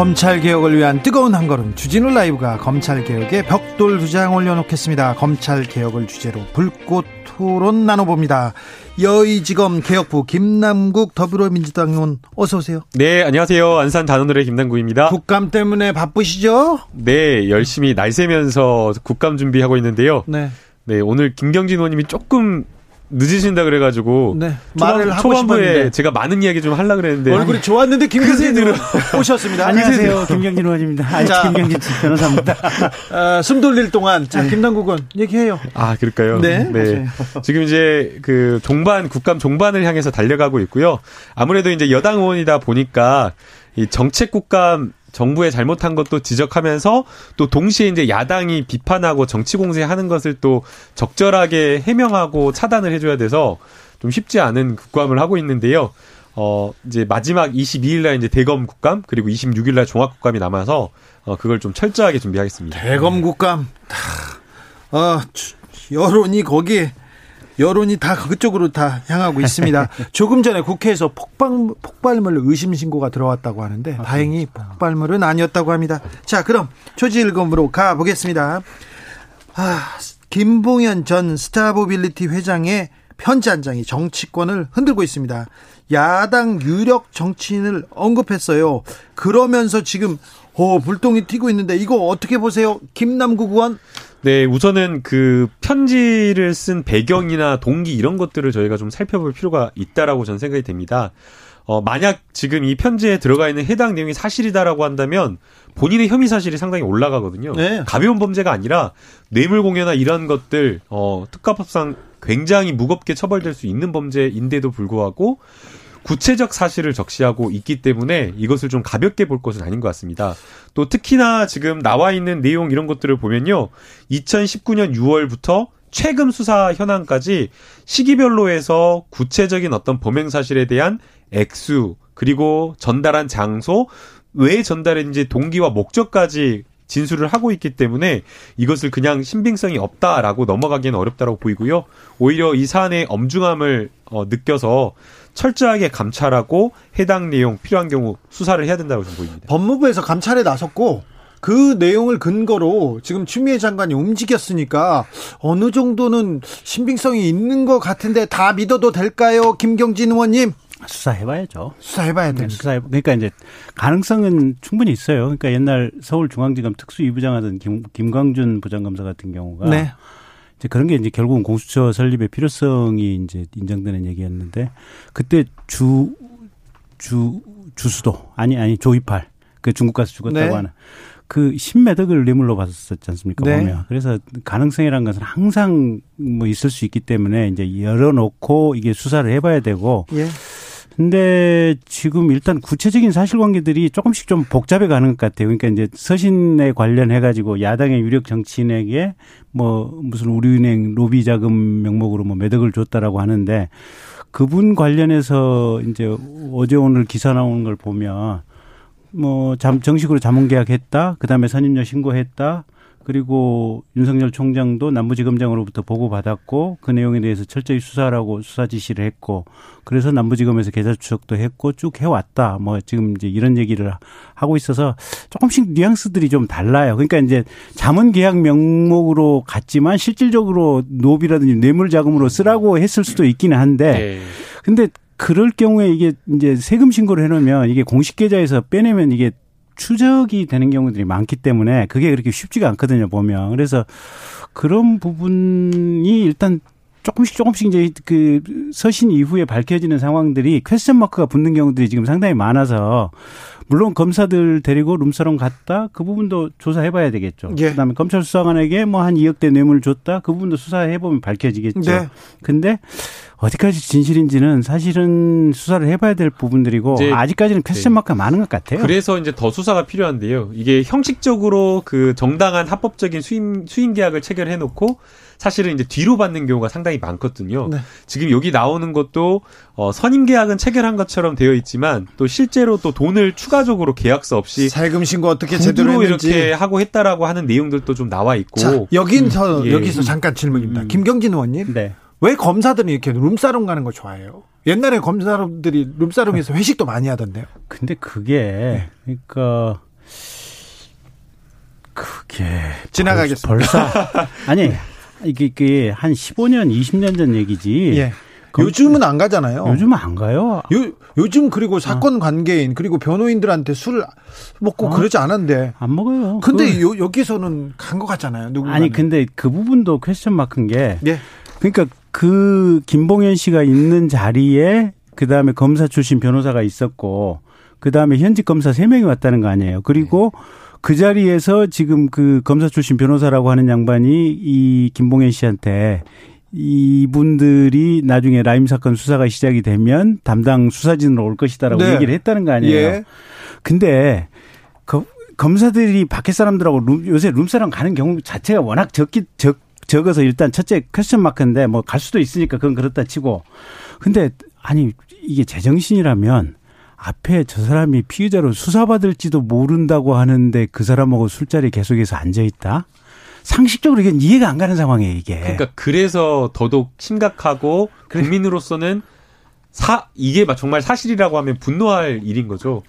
검찰 개혁을 위한 뜨거운 한 걸음 주진우 라이브가 검찰 개혁에 벽돌 두 장 올려놓겠습니다. 검찰 개혁을 주제로 불꽃 토론 나눠봅니다. 여의지검 개혁부 김남국 더불어민주당 의원 어서 오세요. 네, 안녕하세요. 안산 단원을의 김남국입니다. 국감 때문에 바쁘시죠? 네, 열심히 날 새면서 국감 준비하고 있는데요. 네. 네, 오늘 김경진 의원님이 조금 늦으신다 그래가지고 네, 말을 하고 초반부에 제가 많은 이야기 좀 하려 그랬는데 얼굴이 좋았는데 김경진 의원 오셨습니다. 안녕하세요, 김경진 의원입니다. 아, 자, 김경진 변호사입니다. 아, 숨 돌릴 동안 자 네. 김남국 의원 얘기해요. 아 그럴까요? 네. 네. 지금 이제 그 종반 국감 종반을 향해서 달려가고 있고요. 아무래도 이제 여당 의원이다 보니까 이 정책 국감 정부의 잘못한 것도 지적하면서 또 동시에 이제 야당이 비판하고 정치 공세하는 것을 또 적절하게 해명하고 차단을 해줘야 돼서 좀 쉽지 않은 국감을 하고 있는데요. 어, 이제 마지막 22일 날 이제 대검 국감 그리고 26일 날 종합 국감이 남아서 어, 그걸 좀 철저하게 준비하겠습니다. 대검 국감. 어, 여론이 거기에 여론이 다 그쪽으로 다 향하고 있습니다. 조금 전에 국회에서 폭발, 폭발물 의심 신고가 들어왔다고 하는데 아, 다행히 폭발물은 아니었다고 합니다. 자, 그럼 초지일검으로 가보겠습니다. 아, 김봉현 전 스타모빌리티 회장의 편지 한 장이 정치권을 흔들고 있습니다. 야당 유력 정치인을 언급했어요. 그러면서 지금 오, 불똥이 튀고 있는데 이거 어떻게 보세요? 김남국 의원? 네, 우선은 그 편지를 쓴 배경이나 동기 이런 것들을 저희가 좀 살펴볼 필요가 있다라고 저는 생각이 됩니다. 어, 만약 지금 이 편지에 들어가 있는 해당 내용이 사실이다라고 한다면 본인의 혐의 사실이 상당히 올라가거든요. 네. 가벼운 범죄가 아니라 뇌물 공여나 이런 것들 어, 특가법상 굉장히 무겁게 처벌될 수 있는 범죄인데도 불구하고 구체적 사실을 적시하고 있기 때문에 이것을 좀 가볍게 볼 것은 아닌 것 같습니다. 또 특히나 지금 나와 있는 내용 이런 것들을 보면요. 2019년 6월부터 최근 수사 현황까지 시기별로 해서 구체적인 어떤 범행 사실에 대한 액수 그리고 전달한 장소 왜 전달했는지 동기와 목적까지 진술을 하고 있기 때문에 이것을 그냥 신빙성이 없다라고 넘어가기는 어렵다고 보이고요. 오히려 이 사안의 엄중함을 어, 느껴서 철저하게 감찰하고 해당 내용 필요한 경우 수사를 해야 된다고 저는 보입니다. 법무부에서 감찰에 나섰고 그 내용을 근거로 지금 추미애 장관이 움직였으니까 어느 정도는 신빙성이 있는 것 같은데 다 믿어도 될까요, 김경진 의원님? 수사해봐야죠. 수사해봐야 돼. 네, 수사해. 그러니까 이제 가능성은 충분히 있어요. 그러니까 옛날 서울중앙지검 특수이부장 하던 김, 김광준 부장검사 같은 경우가 네. 이제 그런 게 이제 결국은 공수처 설립의 필요성이 이제 인정되는 얘기였는데 그때 주, 주, 주수도 아니, 아니, 조이팔. 그 중국 가서 죽었다고 네. 하는 그 신매덕을 뇌물로 받았었지 않습니까? 네. 보면. 그래서 가능성이라는 것은 항상 뭐 있을 수 있기 때문에 이제 열어놓고 이게 수사를 해봐야 되고. 예. 근데 지금 일단 구체적인 사실관계들이 조금씩 좀 복잡해 가는 것 같아요. 그러니까 이제 서신에 관련해 가지고 야당의 유력 정치인에게 뭐 무슨 우리은행 로비 자금 명목으로 뭐 매덕을 줬다라고 하는데 그분 관련해서 이제 어제 오늘 기사 나오는 걸 보면 뭐 정식으로 자문 계약했다. 그다음에 선임료 신고했다. 그리고 윤석열 총장도 남부지검장으로부터 보고받았고 그 내용에 대해서 철저히 수사라고 수사 지시를 했고 그래서 남부지검에서 계좌 추적도 했고 쭉 해왔다. 뭐 지금 이제 이런 얘기를 하고 있어서 조금씩 뉘앙스들이 좀 달라요. 그러니까 이제 자문 계약 명목으로 갔지만 실질적으로 노비라든지 뇌물 자금으로 쓰라고 했을 수도 있기는 한데 네. 근데 그럴 경우에 이게 이제 세금 신고를 해놓으면 이게 공식 계좌에서 빼내면 이게 추적이 되는 경우들이 많기 때문에 그게 그렇게 쉽지가 않거든요, 보면. 그래서 그런 부분이 일단 조금씩 조금씩 이제 그 서신 이후에 밝혀지는 상황들이 퀘스천 마크가 붙는 경우들이 지금 상당히 많아서 물론 검사들 데리고 룸사롱 갔다 그 부분도 조사해 봐야 되겠죠. 예. 그다음에 검찰 수사관에게 뭐 한 2억대 뇌물 줬다 그 부분도 수사해 보면 밝혀지겠죠. 네. 근데 어디까지 진실인지는 사실은 수사를 해봐야 될 부분들이고 아직까지는 퀘스천 마크가 네. 많은 것 같아요. 그래서 이제 더 수사가 필요한데요. 이게 형식적으로 그 정당한 합법적인 수임 수임 계약을 체결해 놓고 사실은 이제 뒤로 받는 경우가 상당히 많거든요. 네. 지금 여기 나오는 것도 어, 선임 계약은 체결한 것처럼 되어 있지만 또 실제로 또 돈을 추가적으로 계약서 없이 세금 신고 어떻게 제대로 했는지 이렇게 하고 했다라고 하는 내용들도 좀 나와 있고. 자, 여기서 음, 예. 여기서 잠깐 질문입니다. 음. 김경진 의원님. 네. 왜 검사들은 이렇게 룸사롱 가는 거 좋아해요? 옛날에 검사들이 룸사롱에서 회식도 많이 하던데요. 근데 그게 그러니까 그게 지나가겠습니다. 벌써 아니 이게, 이게 한 15년, 20년 전 얘기지. 예. 요즘은 안 가잖아요. 요즘은 안 가요. 요, 요즘 그리고 사건 어. 관계인 그리고 변호인들한테 술 먹고 어? 그러지 않았는데 안 먹어요. 근데 요, 여기서는 간 것 같잖아요. 누군가는. 아니 근데 그 부분도 퀘스천 마크인 게 예. 그러니까 그 김봉현 씨가 있는 자리에 그 다음에 검사 출신 변호사가 있었고 그 다음에 현직 검사 3 명이 왔다는 거 아니에요. 그리고 네. 그 자리에서 지금 그 검사 출신 변호사라고 하는 양반이 이 김봉현 씨한테 이분들이 나중에 라임 사건 수사가 시작이 되면 담당 수사진으로 올 것이다라고 네. 얘기를 했다는 거 아니에요. 예. 근데 그 검사들이 밖에 사람들하고 룸, 요새 룸사람 가는 경우 자체가 워낙 적기 적 적어서 일단 첫째 퀘스천 마크인데 뭐 갈 수도 있으니까 그건 그렇다 치고 근데 아니 이게 제정신이라면 앞에 저 사람이 피의자로 수사받을지도 모른다고 하는데 그 사람하고 술자리에 계속해서 앉아 있다. 상식적으로 이게 이해가 안 가는 상황이에요, 이게. 그러니까 그래서 더더욱 심각하고 국민으로서는 사 이게 정말 사실이라고 하면 분노할 일인 거죠.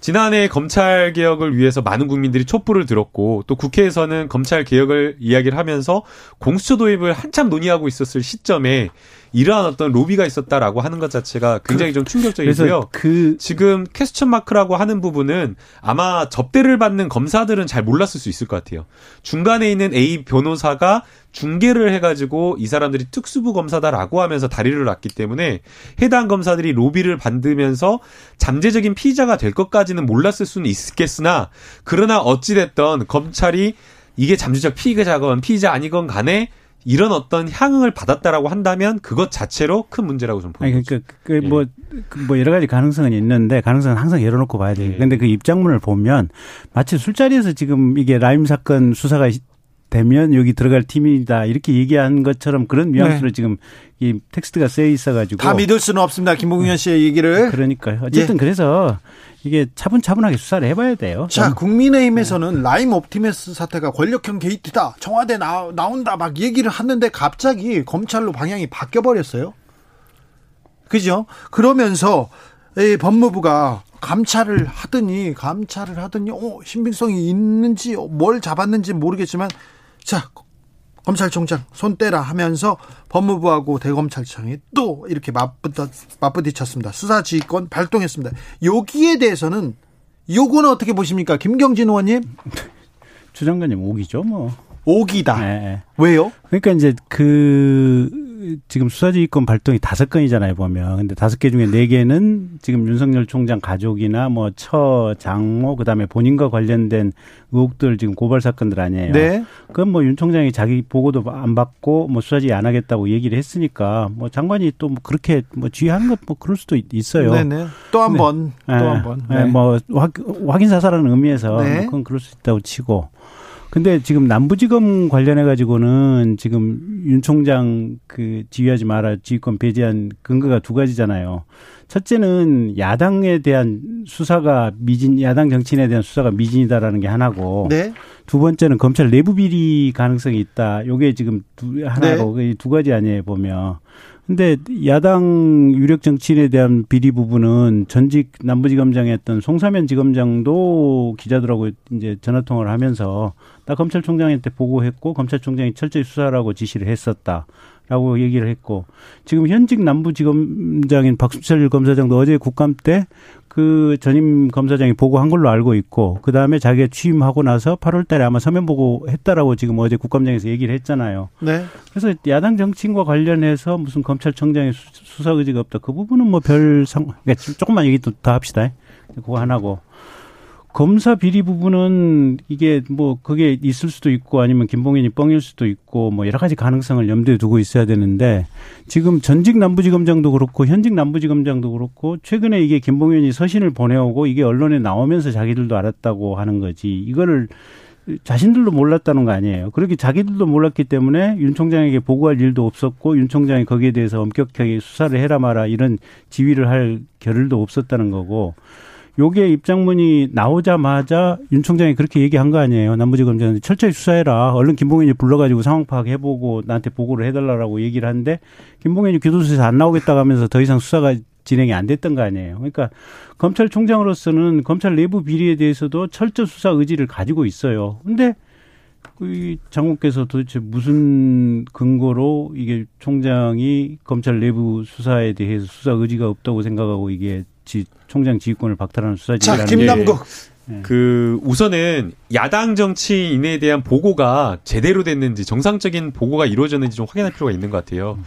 지난해 검찰 개혁을 위해서 많은 국민들이 촛불을 들었고 또 국회에서는 검찰 개혁을 이야기를 하면서 공수처 도입을 한참 논의하고 있었을 시점에 이러한 어떤 로비가 있었다라고 하는 것 자체가 굉장히 좀 충격적이고요. 그 지금 퀘스천 마크라고 하는 부분은 아마 접대를 받는 검사들은 잘 몰랐을 수 있을 것 같아요. 중간에 있는 A 변호사가 중계를 해가지고 이 사람들이 특수부 검사다라고 하면서 다리를 놨기 때문에 해당 검사들이 로비를 받으면서 잠재적인 피의자가 될 것까지는 몰랐을 수는 있겠으나 그러나 어찌됐던 검찰이 이게 잠재적 피의자건 피의자 아니건 간에 이런 어떤 향응을 받았다라고 한다면 그것 자체로 큰 문제라고 좀 보는 아니, 그러니까 그, 그, 뭐, 그뭐 여러 가지 가능성은 있는데 가능성은 항상 열어놓고 봐야 돼요. 예. 근데 그 입장문을 보면 마치 술자리에서 지금 이게 라임 사건 수사가 되면 여기 들어갈 팀이다 이렇게 얘기한 것처럼 그런 뉘앙스로 네. 지금 이 텍스트가 쓰여 있어가지고 다 믿을 수는 없습니다 김봉현 씨의 얘기를 그러니까요 어쨌든 예. 그래서 이게 차분차분하게 수사를 해봐야 돼요. 자 국민의힘에서는 네. 라임 옵티메스 사태가 권력형 게이트다 청와대 나, 나온다 막 얘기를 하는데 갑자기 검찰로 방향이 바뀌어 버렸어요. 그죠? 그러면서 이 법무부가 감찰을 하더니 감찰을 하더니 어 신빙성이 있는지 뭘 잡았는지 모르겠지만 자, 검찰총장 손 떼라 하면서 법무부하고 대검찰청이 또 이렇게 맞부딪, 맞부딪혔습니다. 수사지휘권 발동했습니다. 여기에 대해서는 요거는 어떻게 보십니까? 김경진 의원님? 주 장관님 오기죠, 뭐. 오기다. 네. 왜요? 그러니까 이제 그 지금 수사지휘권 발동이 다섯 건이잖아요 보면 근데 다섯 개 중에 네 개는 지금 윤석열 총장 가족이나 뭐 처 장모 그다음에 본인과 관련된 의혹들 지금 고발 사건들 아니에요. 네. 그건 뭐윤 총장이 자기 보고도 안 받고 뭐 수사지 안 하겠다고 얘기를 했으니까 뭐 장관이 또 뭐 그렇게 뭐 지휘한 것뭐 그럴 수도 있어요. 네네. 또 한 번. 네. 또한 번. 네. 네. 뭐 확인 사살하는 의미에서 네. 그건 그럴 수 있다고 치고. 근데 지금 남부지검 관련해 가지고는 지금 윤 총장 그 지휘하지 마라 지휘권 배제한 근거가 두 가지잖아요. 첫째는 야당에 대한 수사가 미진 야당 정치인에 대한 수사가 미진이다라는 게 하나고 네. 두 번째는 검찰 내부 비리 가능성이 있다. 요게 지금 두 하나고 네. 두 가지 아니에요 보면. 근데 야당 유력 정치인에 대한 비리 부분은 전직 남부지검장에 했던 송사면 지검장도 기자들하고 이제 전화 통화를 하면서 나 검찰총장한테 보고했고 검찰총장이 철저히 수사라고 지시를 했었다. 라고 얘기를 했고 지금 현직 남부지검장인 박수철 검사장도 어제 국감 때 그 전임 검사장이 보고한 걸로 알고 있고 그 다음에 자기가 취임하고 나서 8월달에 아마 서면 보고했다라고 지금 어제 국감장에서 얘기를 했잖아요. 네. 그래서 야당 정치인과 관련해서 무슨 검찰청장의 수사 의지가 없다. 그 부분은 뭐 별 상. 그러니까 조금만 얘기 또 더 합시다. 그거 하나고. 검사 비리 부분은 이게 뭐 그게 있을 수도 있고 아니면 김봉현이 뻥일 수도 있고 뭐 여러 가지 가능성을 염두에 두고 있어야 되는데 지금 전직 남부지검장도 그렇고 현직 남부지검장도 그렇고 최근에 이게 김봉현이 서신을 보내오고 이게 언론에 나오면서 자기들도 알았다고 하는 거지 이거를 자신들도 몰랐다는 거 아니에요. 그렇게 자기들도 몰랐기 때문에 윤 총장에게 보고할 일도 없었고 윤 총장이 거기에 대해서 엄격하게 수사를 해라 마라 이런 지휘를 할 겨를도 없었다는 거고 요게 입장문이 나오자마자 윤 총장이 그렇게 얘기한 거 아니에요. 남부지검장한테 철저히 수사해라. 얼른 김봉현이 불러가지고 상황 파악해보고 나한테 보고를 해달라고 얘기를 하는데 김봉현이 교도소에서 안 나오겠다고 하면서 더 이상 수사가 진행이 안 됐던 거 아니에요. 그러니까 검찰총장으로서는 검찰 내부 비리에 대해서도 철저 수사 의지를 가지고 있어요. 근데 이 장관께서 도대체 무슨 근거로 이게 총장이 검찰 내부 수사에 대해서 수사 의지가 없다고 생각하고 이게 지, 총장 지휘권을 박탈하는 수사지휘라는 자, 김남국. 네. 그 우선은 야당 정치인에 대한 보고가 제대로 됐는지 정상적인 보고가 이루어졌는지 좀 확인할 필요가 있는 것 같아요.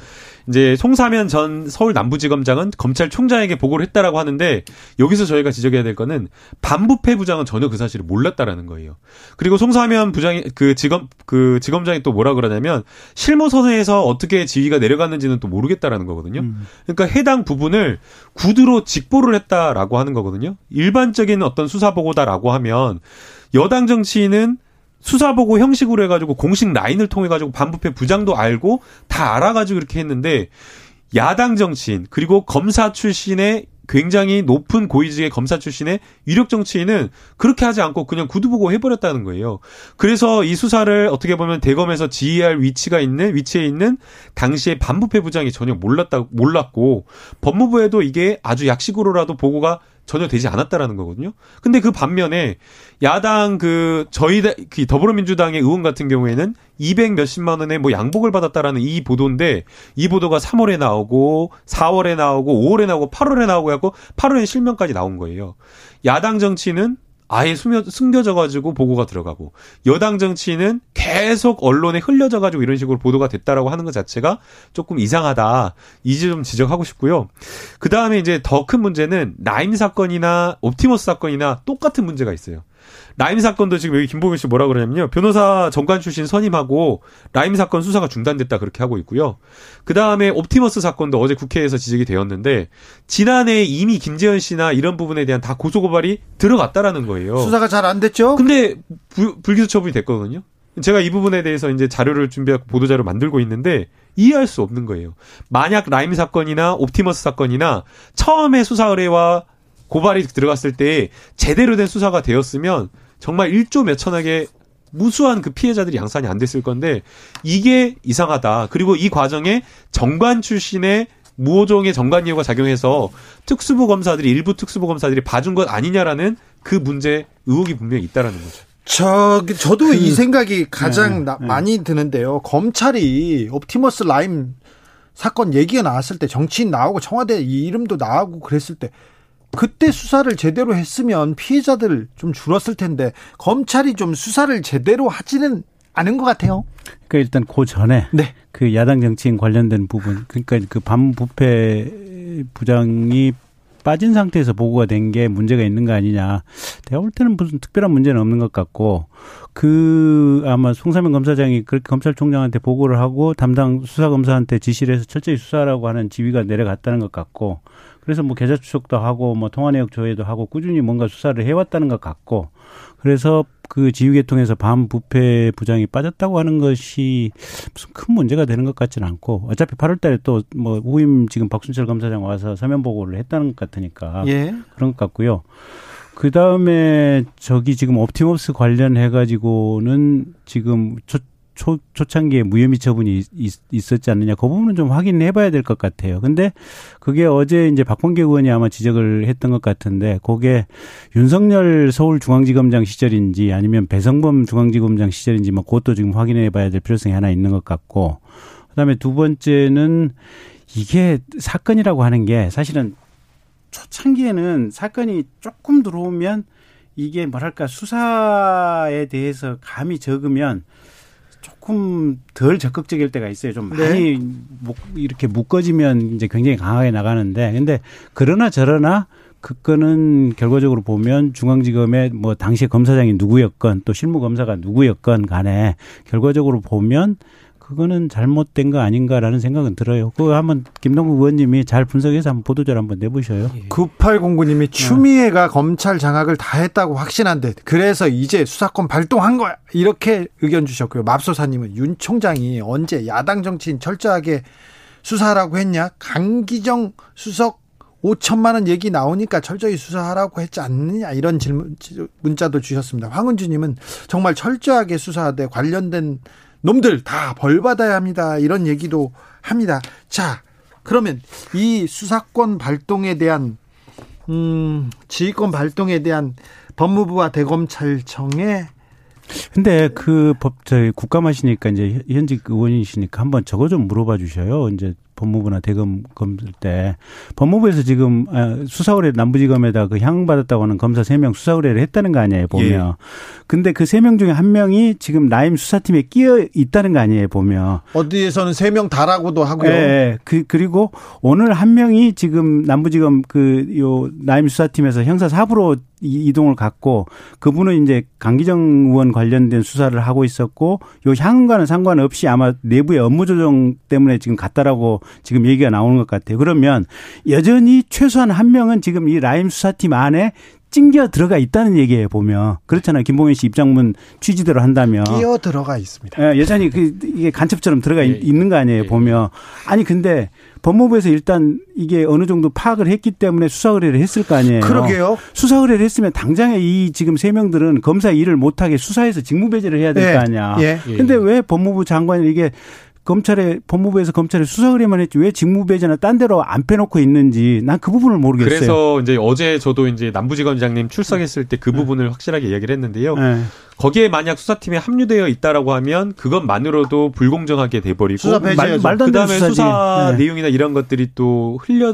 이제 송사면 전 서울 남부지검장은 검찰총장에게 보고를 했다라고 하는데 여기서 저희가 지적해야 될 거는 반부패 부장은 전혀 그 사실을 몰랐다라는 거예요. 그리고 송사면 부장이 그 지검 그 지검장이 또 뭐라 그러냐면 실무선에서 어떻게 지위가 내려갔는지는 또 모르겠다라는 거거든요. 음. 그러니까 해당 부분을 구두로 직보를 했다라고 하는 거거든요. 일반적인 어떤 수사 보고다라고 하면 여당 정치인은 수사보고 형식으로 해가지고 공식 라인을 통해가지고 반부패 부장도 알고 다 알아가지고 이렇게 했는데 야당 정치인 그리고 검사 출신의 굉장히 높은 고위직의 검사 출신의 유력 정치인은 그렇게 하지 않고 그냥 구두보고 해버렸다는 거예요. 그래서 이 수사를 어떻게 보면 대검에서 지휘할 위치가 있는 위치에 있는 당시에 반부패 부장이 전혀 몰랐다 몰랐고 법무부에도 이게 아주 약식으로라도 보고가 전혀 되지 않았다라는 거거든요. 근데 그 반면에 야당 그 저희 그 더불어민주당의 의원 같은 경우에는 200 몇십만 원의 뭐 양복을 받았다라는 이 보도인데 이 보도가 3월에 나오고 4월에 나오고 5월에 나오고 8월에 나오고 해갖고 8월에 실명까지 나온 거예요. 야당 정치는 아예 숨겨, 숨겨져가지고 보고가 들어가고 여당 정치인은 계속 언론에 흘려져가지고 이런 식으로 보도가 됐다라고 하는 것 자체가 조금 이상하다. 이제 좀 지적하고 싶고요. 그 다음에 이제 더 큰 문제는 라임 사건이나 옵티머스 사건이나 똑같은 문제가 있어요. 라임 사건도 지금 여기 김보경 씨 뭐라 그러냐면요. 변호사 정관 출신 선임하고 라임 사건 수사가 중단됐다 그렇게 하고 있고요. 그 다음에 옵티머스 사건도 어제 국회에서 지적이 되었는데 지난해 이미 김재현 씨나 이런 부분에 대한 다 고소 고발이 들어갔다라는 거예요. 수사가 잘 안 됐죠? 근데 불, 불기소 처분이 됐거든요. 제가 이 부분에 대해서 이제 자료를 준비하고 보도자료 만들고 있는데 이해할 수 없는 거예요. 만약 라임 사건이나 옵티머스 사건이나 처음에 수사 의뢰와 고발이 들어갔을 때 제대로 된 수사가 되었으면 정말 1조 몇천억의 무수한 그 피해자들이 양산이 안 됐을 건데 이게 이상하다. 그리고 이 과정에 정관 출신의 무호종의 정관 예우가 작용해서 특수부 검사들이 일부 특수부 검사들이 봐준 것 아니냐라는 그 문제 의혹이 분명히 있다라는 거죠. 저 저도 그, 이 생각이 가장 네, 나, 네. 많이 드는데요. 검찰이 옵티머스 라임 사건 얘기가 나왔을 때 정치인 나오고 청와대 이름도 나오고 그랬을 때 그때 수사를 제대로 했으면 피해자들 좀 줄었을 텐데 검찰이 좀 수사를 제대로 하지는 않은 것 같아요. 그러니까 일단 그 전에 네. 그 야당 정치인 관련된 부분 그러니까 그 반부패 부장이 빠진 상태에서 보고가 된 게 문제가 있는 거 아니냐. 내가 볼 때는 무슨 특별한 문제는 없는 것 같고 그 아마 송사면 검사장이 그렇게 검찰총장한테 보고를 하고 담당 수사검사한테 지시를 해서 철저히 수사라고 하는 지휘가 내려갔다는 것 같고 그래서 뭐 계좌 추적도 하고 뭐 통화 내역 조회도 하고 꾸준히 뭔가 수사를 해왔다는 것 같고 그래서 그 지휘계통에서 반부패 부장이 빠졌다고 하는 것이 무슨 큰 문제가 되는 것 같지는 않고 어차피 8월 달에 또 뭐 후임 지금 박순철 검사장 와서 서면 보고를 했다는 것 같으니까 예. 그런 것 같고요. 그 다음에 저기 지금 옵티머스 관련해 가지고는 지금 초, 초창기에 무혐의 처분이 있, 었지 않느냐. 그 부분은 좀 확인해 봐야 될 것 같아요. 근데 그게 어제 이제 박범계 의원이 아마 지적을 했던 것 같은데 그게 윤석열 서울중앙지검장 시절인지 아니면 배성범 중앙지검장 시절인지 뭐 그것도 지금 확인해 봐야 될 필요성이 하나 있는 것 같고 그다음에 두 번째는 이게 사건이라고 하는 게 사실은 초창기에는 사건이 조금 들어오면 이게 뭐랄까 수사에 대해서 감이 적으면 조금 덜 적극적일 때가 있어요. 좀 네. 많이 네. 이렇게 묶어지면 이제 굉장히 강하게 나가는데 근데 그러나 저러나 그거는 결과적으로 보면 중앙지검의 뭐 당시 검사장이 누구였건 또 실무 검사가 누구였건 간에 결과적으로 보면 그거는 잘못된 거 아닌가라는 생각은 들어요. 그거 한번 김동국 의원님이 잘 분석해서 한번 보도자료 한번 내보셔요. 9809님이 추미애가 검찰 장악을 다 했다고 확신한데 그래서 이제 수사권 발동한 거야. 이렇게 의견 주셨고요. 맙소사님은 윤 총장이 언제 야당 정치인 철저하게 수사하라고 했냐? 강기정 수석 5천만 원 얘기 나오니까 철저히 수사하라고 했지 않느냐 이런 질문 문자도 주셨습니다. 황은주님은 정말 철저하게 수사하되 관련된 놈들 다 벌 받아야 합니다. 이런 얘기도 합니다. 자, 그러면 이 수사권 발동에 대한 음, 지휘권 발동에 대한 법무부와 대검찰청의 근데 그 법, 저희 국감하시니까 이제 현직 의원이시니까 한번 저거 좀 물어봐 주셔요. 이제 법무부나 대검 검을 때 법무부에서 지금 아, 수사 의뢰 남부지검에다 그 향응 받았다고 하는 검사 3명 수사 의뢰를 했다는 거 아니에요, 보면. 예. 근데 그 3명 중에 한 명이 지금 라임 수사팀에 끼어 있다는 거 아니에요, 보면. 어디에서는 3명 다라고도 하고요. 예. 예. 그 그리고 오늘 한 명이 지금 남부지검 그 요 라임 수사팀에서 형사 4부로 이동을 갖고 그분은 이제 강기정 의원 관련된 수사를 하고 있었고 요 향응과는 상관없이 아마 내부의 업무 조정 때문에 지금 갔다라고 지금 얘기가 나오는 것 같아요. 그러면 여전히 최소한 한 명은 지금 이 라임 수사팀 안에 찡겨 들어가 있다는 얘기예요 보면 그렇잖아요 김봉현 씨 입장문 취지대로 한다면 끼어 들어가 있습니다. 예, 여전히 그 이게 간첩처럼 들어가 예, 있는 거 아니에요 예. 보면 아니 근데 법무부에서 일단 이게 어느 정도 파악을 했기 때문에 수사 의뢰를 했을 거 아니에요. 그러게요. 수사 의뢰를 했으면 당장에 이 지금 세 명들은 검사 일을 못하게 수사해서 직무 배제를 해야 될거 예. 아니야. 예. 근데 왜 법무부 장관이 이게 검찰에 법무부에서 검찰에 수사 의뢰만 했지 왜 직무배제나 딴 데로 안 빼놓고 있는지 난 그 부분을 모르겠어요. 그래서 이제 어제 저도 이제 남부지검장님 출석했을 때그 네. 부분을 확실하게 이야기를 했는데요. 네. 거기에 만약 수사팀에 합류되어 있다라고 하면 그것만으로도 불공정하게 돼버리고 말, 말도 그다음에 수사 네. 내용이나 이런 것들이 또 흘려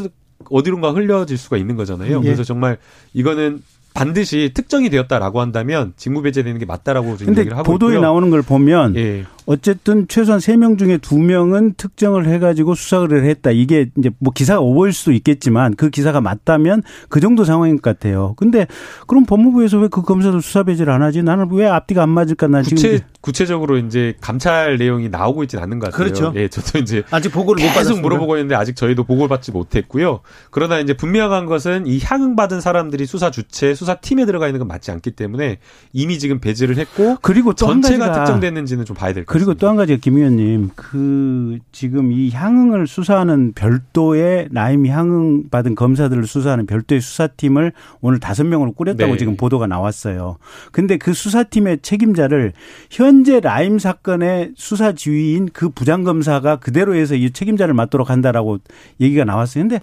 어디론가 흘려질 수가 있는 거잖아요. 예. 그래서 정말 이거는 반드시 특정이 되었다라고 한다면 직무 배제되는 게 맞다라고 지금 얘기를 하고 보도에 있고요. 나오는 걸 보면 예. 어쨌든 최소한 3명 중에 2명은 특정을 해가지고 수사를 했다. 이게 이제 뭐 기사가 오버일 수도 있겠지만 그 기사가 맞다면 그 정도 상황인 것 같아요. 근데 그럼 법무부에서 왜 그 검사도 수사 배제를 안 하지? 나는 왜 앞뒤가 안 맞을까? 난 구체, 지금 구체적으로 이제 감찰 내용이 나오고 있지는 않는 것 같아요. 그렇죠. 예, 저도 이제 아직 보고를 못 계속 물어보고 있는데 아직 저희도 보고를 받지 못했고요. 그러나 이제 분명한 것은 이 향응 받은 사람들이 수사 주체, 수사 팀에 들어가 있는 건 맞지 않기 때문에 이미 지금 배제를 했고 그리고 전체가 특정됐는지는 좀 봐야 될 것 같습니다. 그리고 또 한 가지가 김 의원님, 그 지금 이 향응을 수사하는 별도의 라임 향응 받은 검사들을 수사하는 별도의 수사팀을 오늘 다섯 명으로 꾸렸다고 네. 지금 보도가 나왔어요. 근데 그 수사팀의 책임자를 현재 라임 사건의 수사 지휘인 그 부장 검사가 그대로 해서 이 책임자를 맡도록 한다라고 얘기가 나왔어요. 근데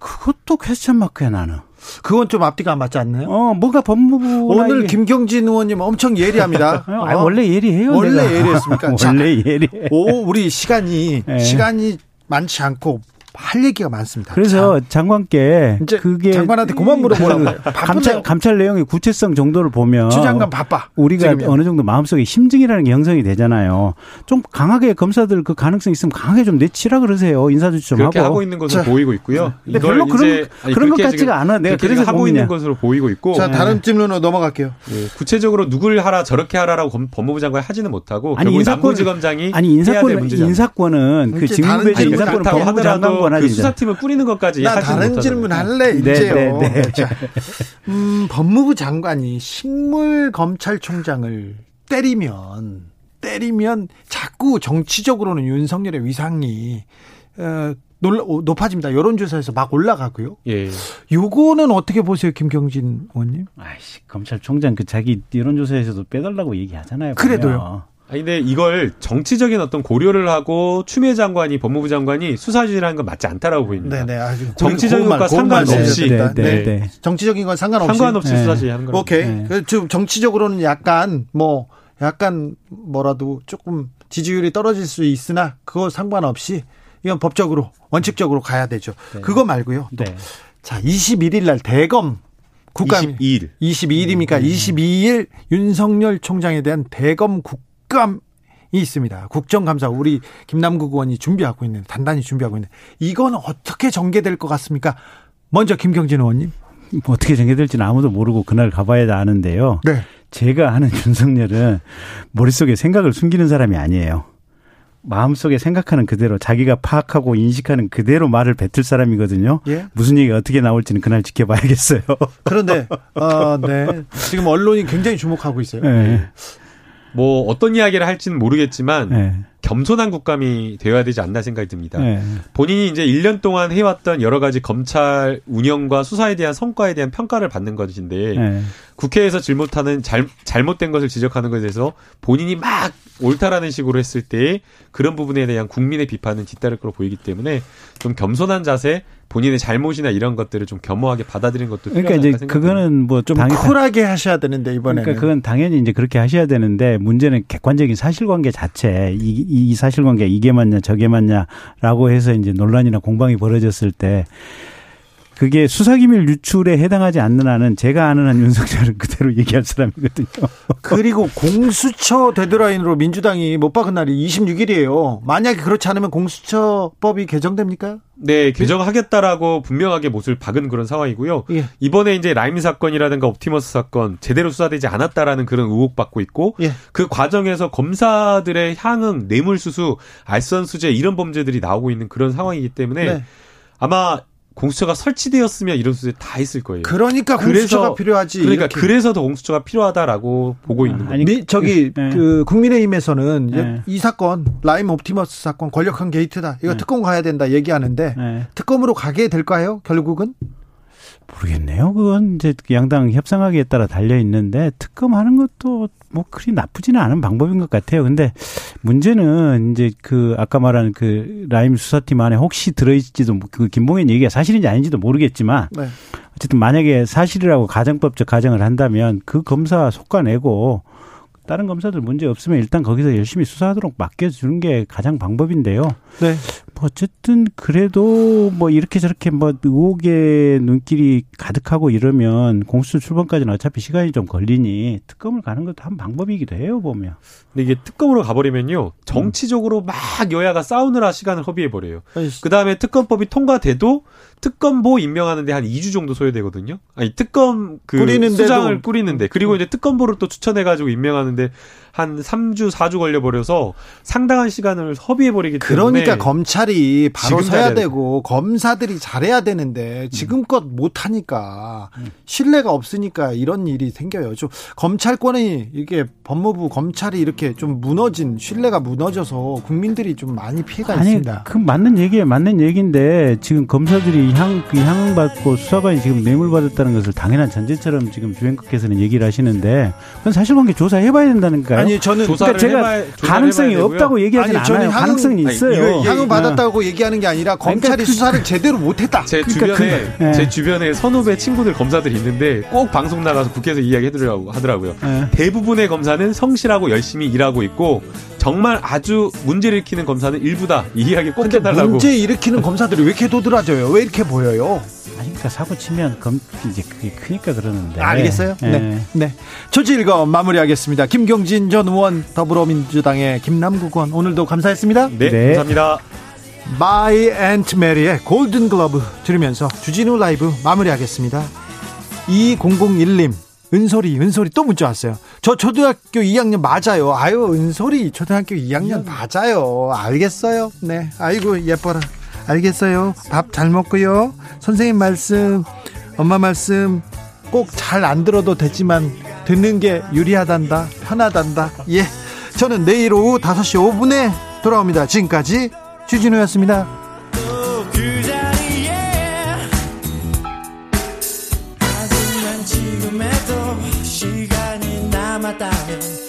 그것도 퀘스천 마크야 나는. 그건 좀 앞뒤가 안 맞지 않나요? 어, 뭔가 법무부 오늘 김경진 의원님 엄청 예리합니다. 어, 아, 원래 예리해요. 원래 내가. 예리했습니까? 원래 예리. 오, 우리 시간이 네. 시간이 많지 않고 할 얘기가 많습니다. 그래서 자, 장관께 그게 장관한테 그만 물어보라고 감찰 감찰 내용의 구체성 정도를 보면 추 장관 바빠. 우리가 지금이야. 어느 정도 마음속에 심증이라는 게 형성이 되잖아요. 좀 강하게 검사들 그 가능성 있으면 강하게 좀 내치라 그러세요. 인사조치 좀 그렇게 하고. 하고 있는 것으로 자, 보이고 있고요. 근데 별로 그런 아니, 그런 것 같지가 않아. 내가 그래서 하고 고민이야. 있는 것으로 보이고 있고. 자 다른 질문으로 넘어갈게요. 예, 구체적으로 누굴 하라 저렇게 하라라고 법무부 장관이 하지는 못하고 아니 인사권 지검장이 아니 인사권 인사권은 그 직무배제 인사권은 법무부 장관 권 하지 수사팀을 뿌리는 것까지 나 다른 질문 할래 네, 이제요. 네, 네, 자, 음, 법무부 장관이 식물 검찰총장을 때리면 때리면 자꾸 정치적으로는 윤석열의 위상이 어, 놀라, 높아집니다. 여론조사에서 막 올라가고요. 예. 요거는 어떻게 보세요, 김경진 의원님? 아이씨, 검찰총장 그 자기 여론조사에서도 빼달라고 얘기하잖아요. 그래도요. 아니 근데 이걸 정치적인 어떤 고려를 하고 추미애 장관이 법무부 장관이 수사지라는 건 맞지 않다라고 보입니다. 네네. 아주 정치적인 것과 상관없이 네, 네, 네. 정치적인 건 상관없이 상관없이 네. 수사지 하는 거예요. 오케이. 네. 그좀 정치적으로는 약간 뭐 약간 뭐라도 조금 지지율이 떨어질 수 있으나 그거 상관없이 이건 법적으로 원칙적으로 가야 되죠. 네. 그거 말고요. 네. 자, 21일 날 대검 국감 22일 22일입니까? 음. 22일 윤석열 총장에 대한 대검 국 국감이 있습니다. 국정감사 우리 김남국 의원이 준비하고 있는 단단히 준비하고 있는 이건 어떻게 전개될 것 같습니까? 먼저 김경진 의원님. 뭐 어떻게 전개될지는 아무도 모르고 그날 가봐야 아는데요. 네. 제가 아는 윤석열은 머릿속에 생각을 숨기는 사람이 아니에요. 마음속에 생각하는 그대로 자기가 파악하고 인식하는 그대로 말을 뱉을 사람이거든요. 예? 무슨 얘기가 어떻게 나올지는 그날 지켜봐야겠어요. 그런데 어, 네. 지금 언론이 굉장히 주목하고 있어요. 네. 뭐 어떤 이야기를 할지는 모르겠지만 네. 겸손한 국감이 되어야 되지 않나 생각이 듭니다. 네. 본인이 이제 1년 동안 해왔던 여러 가지 검찰 운영과 수사에 대한 성과에 대한 평가를 받는 것인데 네. 국회에서 잘못하는 잘, 잘못된 것을 지적하는 것에 대해서 본인이 막 옳다라는 식으로 했을 때 그런 부분에 대한 국민의 비판은 뒤따를 거로 보이기 때문에 좀 겸손한 자세 본인의 잘못이나 이런 것들을 좀 겸허하게 받아들이는 것도 그러니까 이제 그거는 뭐 좀 쿨하게 하셔야 되는데 이번에 그러니까 그건 당연히 이제 그렇게 하셔야 되는데 문제는 객관적인 사실관계 자체. 이, 이 사실관계 이게 맞냐 저게 맞냐라고 해서 이제 논란이나 공방이 벌어졌을 때 그게 수사기밀 유출에 해당하지 않는 한은 제가 아는 한 윤석열은 그대로 얘기할 사람이거든요. 그리고 공수처 데드라인으로 민주당이 못 박은 날이 26일이에요. 만약에 그렇지 않으면 공수처법이 개정됩니까? 네, 개정하겠다라고 분명하게 못을 박은 그런 상황이고요. 예. 이번에 이제 라임 사건이라든가 옵티머스 사건 제대로 수사되지 않았다라는 그런 의혹 받고 있고 예. 그 과정에서 검사들의 향응, 뇌물수수, 알선수재 이런 범죄들이 나오고 있는 그런 상황이기 때문에 네. 아마 공수처가 설치되었으면 이런 수준에 다 있을 거예요. 그러니까 공수처가 그래서, 필요하지. 그러니까 이렇게. 그래서 더 공수처가 필요하다라고 보고 아, 있는 거예요. 아니, 저기 네. 그 국민의힘에서는 네. 이 사건 라임 옵티머스 사건 권력형 게이트다. 이거 네. 특검 가야 된다 얘기하는데 네. 특검으로 가게 될까요? 결국은? 모르겠네요. 그건 이제 양당 협상하기에 따라 달려 있는데 특검하는 것도 뭐 그리 나쁘지는 않은 방법인 것 같아요. 근데 문제는 이제 그 아까 말한 그 라임 수사팀 안에 혹시 들어있지도 그 김봉현 얘기가 사실인지 아닌지도 모르겠지만 네. 어쨌든 만약에 사실이라고 가정법적 가정을 한다면 그 검사 속가내고 다른 검사들 문제 없으면 일단 거기서 열심히 수사하도록 맡겨주는 게 가장 방법인데요. 네. 뭐 어쨌든 그래도 뭐 이렇게 저렇게 뭐 의혹의 눈길이 가득하고 이러면 공수처 출범까지는 어차피 시간이 좀 걸리니 특검을 가는 것도 한 방법이기도 해요 보면. 근데 이게 특검으로 가버리면요 정치적으로 막 여야가 싸우느라 시간을 허비해 버려요. 그 다음에 특검법이 통과돼도 특검보 임명하는데 한 2주 정도 소요되거든요. 아니 특검 그 꾸리는데도. 수장을 꾸리는데 그리고 이제 특검보를 또 추천해 가지고 임명하는데 한 3주, 4주 걸려 버려서 상당한 시간을 허비해 버리기 때문에. 그러니까 검찰이 바로 서야 되고 검사들이 잘해야 되는데 지금껏 음. 못 하니까 신뢰가 없으니까 이런 일이 생겨요. 좀 검찰권이 이게 법무부 검찰이 이렇게 좀 무너진 신뢰가 무너져서 국민들이 좀 많이 피해가 아니, 있습니다. 그 맞는 얘기에 맞는 얘기인데 지금 검사들이 향, 그 향응 받고 수사관이 지금 뇌물 받았다는 것을 당연한 전제처럼 지금 주행국께서는 얘기를 하시는데 그건 사실관계 조사해봐야 된다는 거예요. 아니 저는 그러니까 제가 가능성이 없다고 얘기하지 않아요. 향, 가능성이 있어요. 향후 네. 받았다고 얘기하는 게 아니라 검찰이 그러니까 수사를 제대로 못했다. 제 그러니까 주변에 그, 네. 제 주변에 선후배 친구들 검사들이 있는데 꼭 방송 나가서 국회에서 이야기 해드리라고 하더라고요. 네. 대부분의 검사는 성실하고 열심히 일하고 있고 정말 아주 문제를 일으키는 검사는 일부다. 이 이야기 꼭 해달라고. 문제 일으키는 검사들이 왜 이렇게 도드라져요? 왜 이렇게 보여요? 아니, 그러니까 사고 치면 검, 이제 그게 크니까 그러는데. 알겠어요? 네. 네. 네. 조지일검 마무리하겠습니다. 김경진 전 의원, 더불어민주당의 김남국 의원, 오늘도 감사했습니다. 네. 네. 감사합니다. My Aunt Mary의 Golden Glove 들으면서 주진우 라이브 마무리하겠습니다. 2001님, 은솔이, 은솔이 또 문자 왔어요. 저 초등학교 2학년 맞아요. 아유, 은솔이 초등학교 2학년 맞아요. 알겠어요. 네. 아이고, 예뻐라. 알겠어요. 밥 잘 먹고요. 선생님 말씀, 엄마 말씀 꼭 잘 안 들어도 되지만 듣는 게 유리하단다. 편하단다. 예. 저는 내일 오후 5시 5분에 돌아옵니다. 지금까지 주진우였습니다. 시간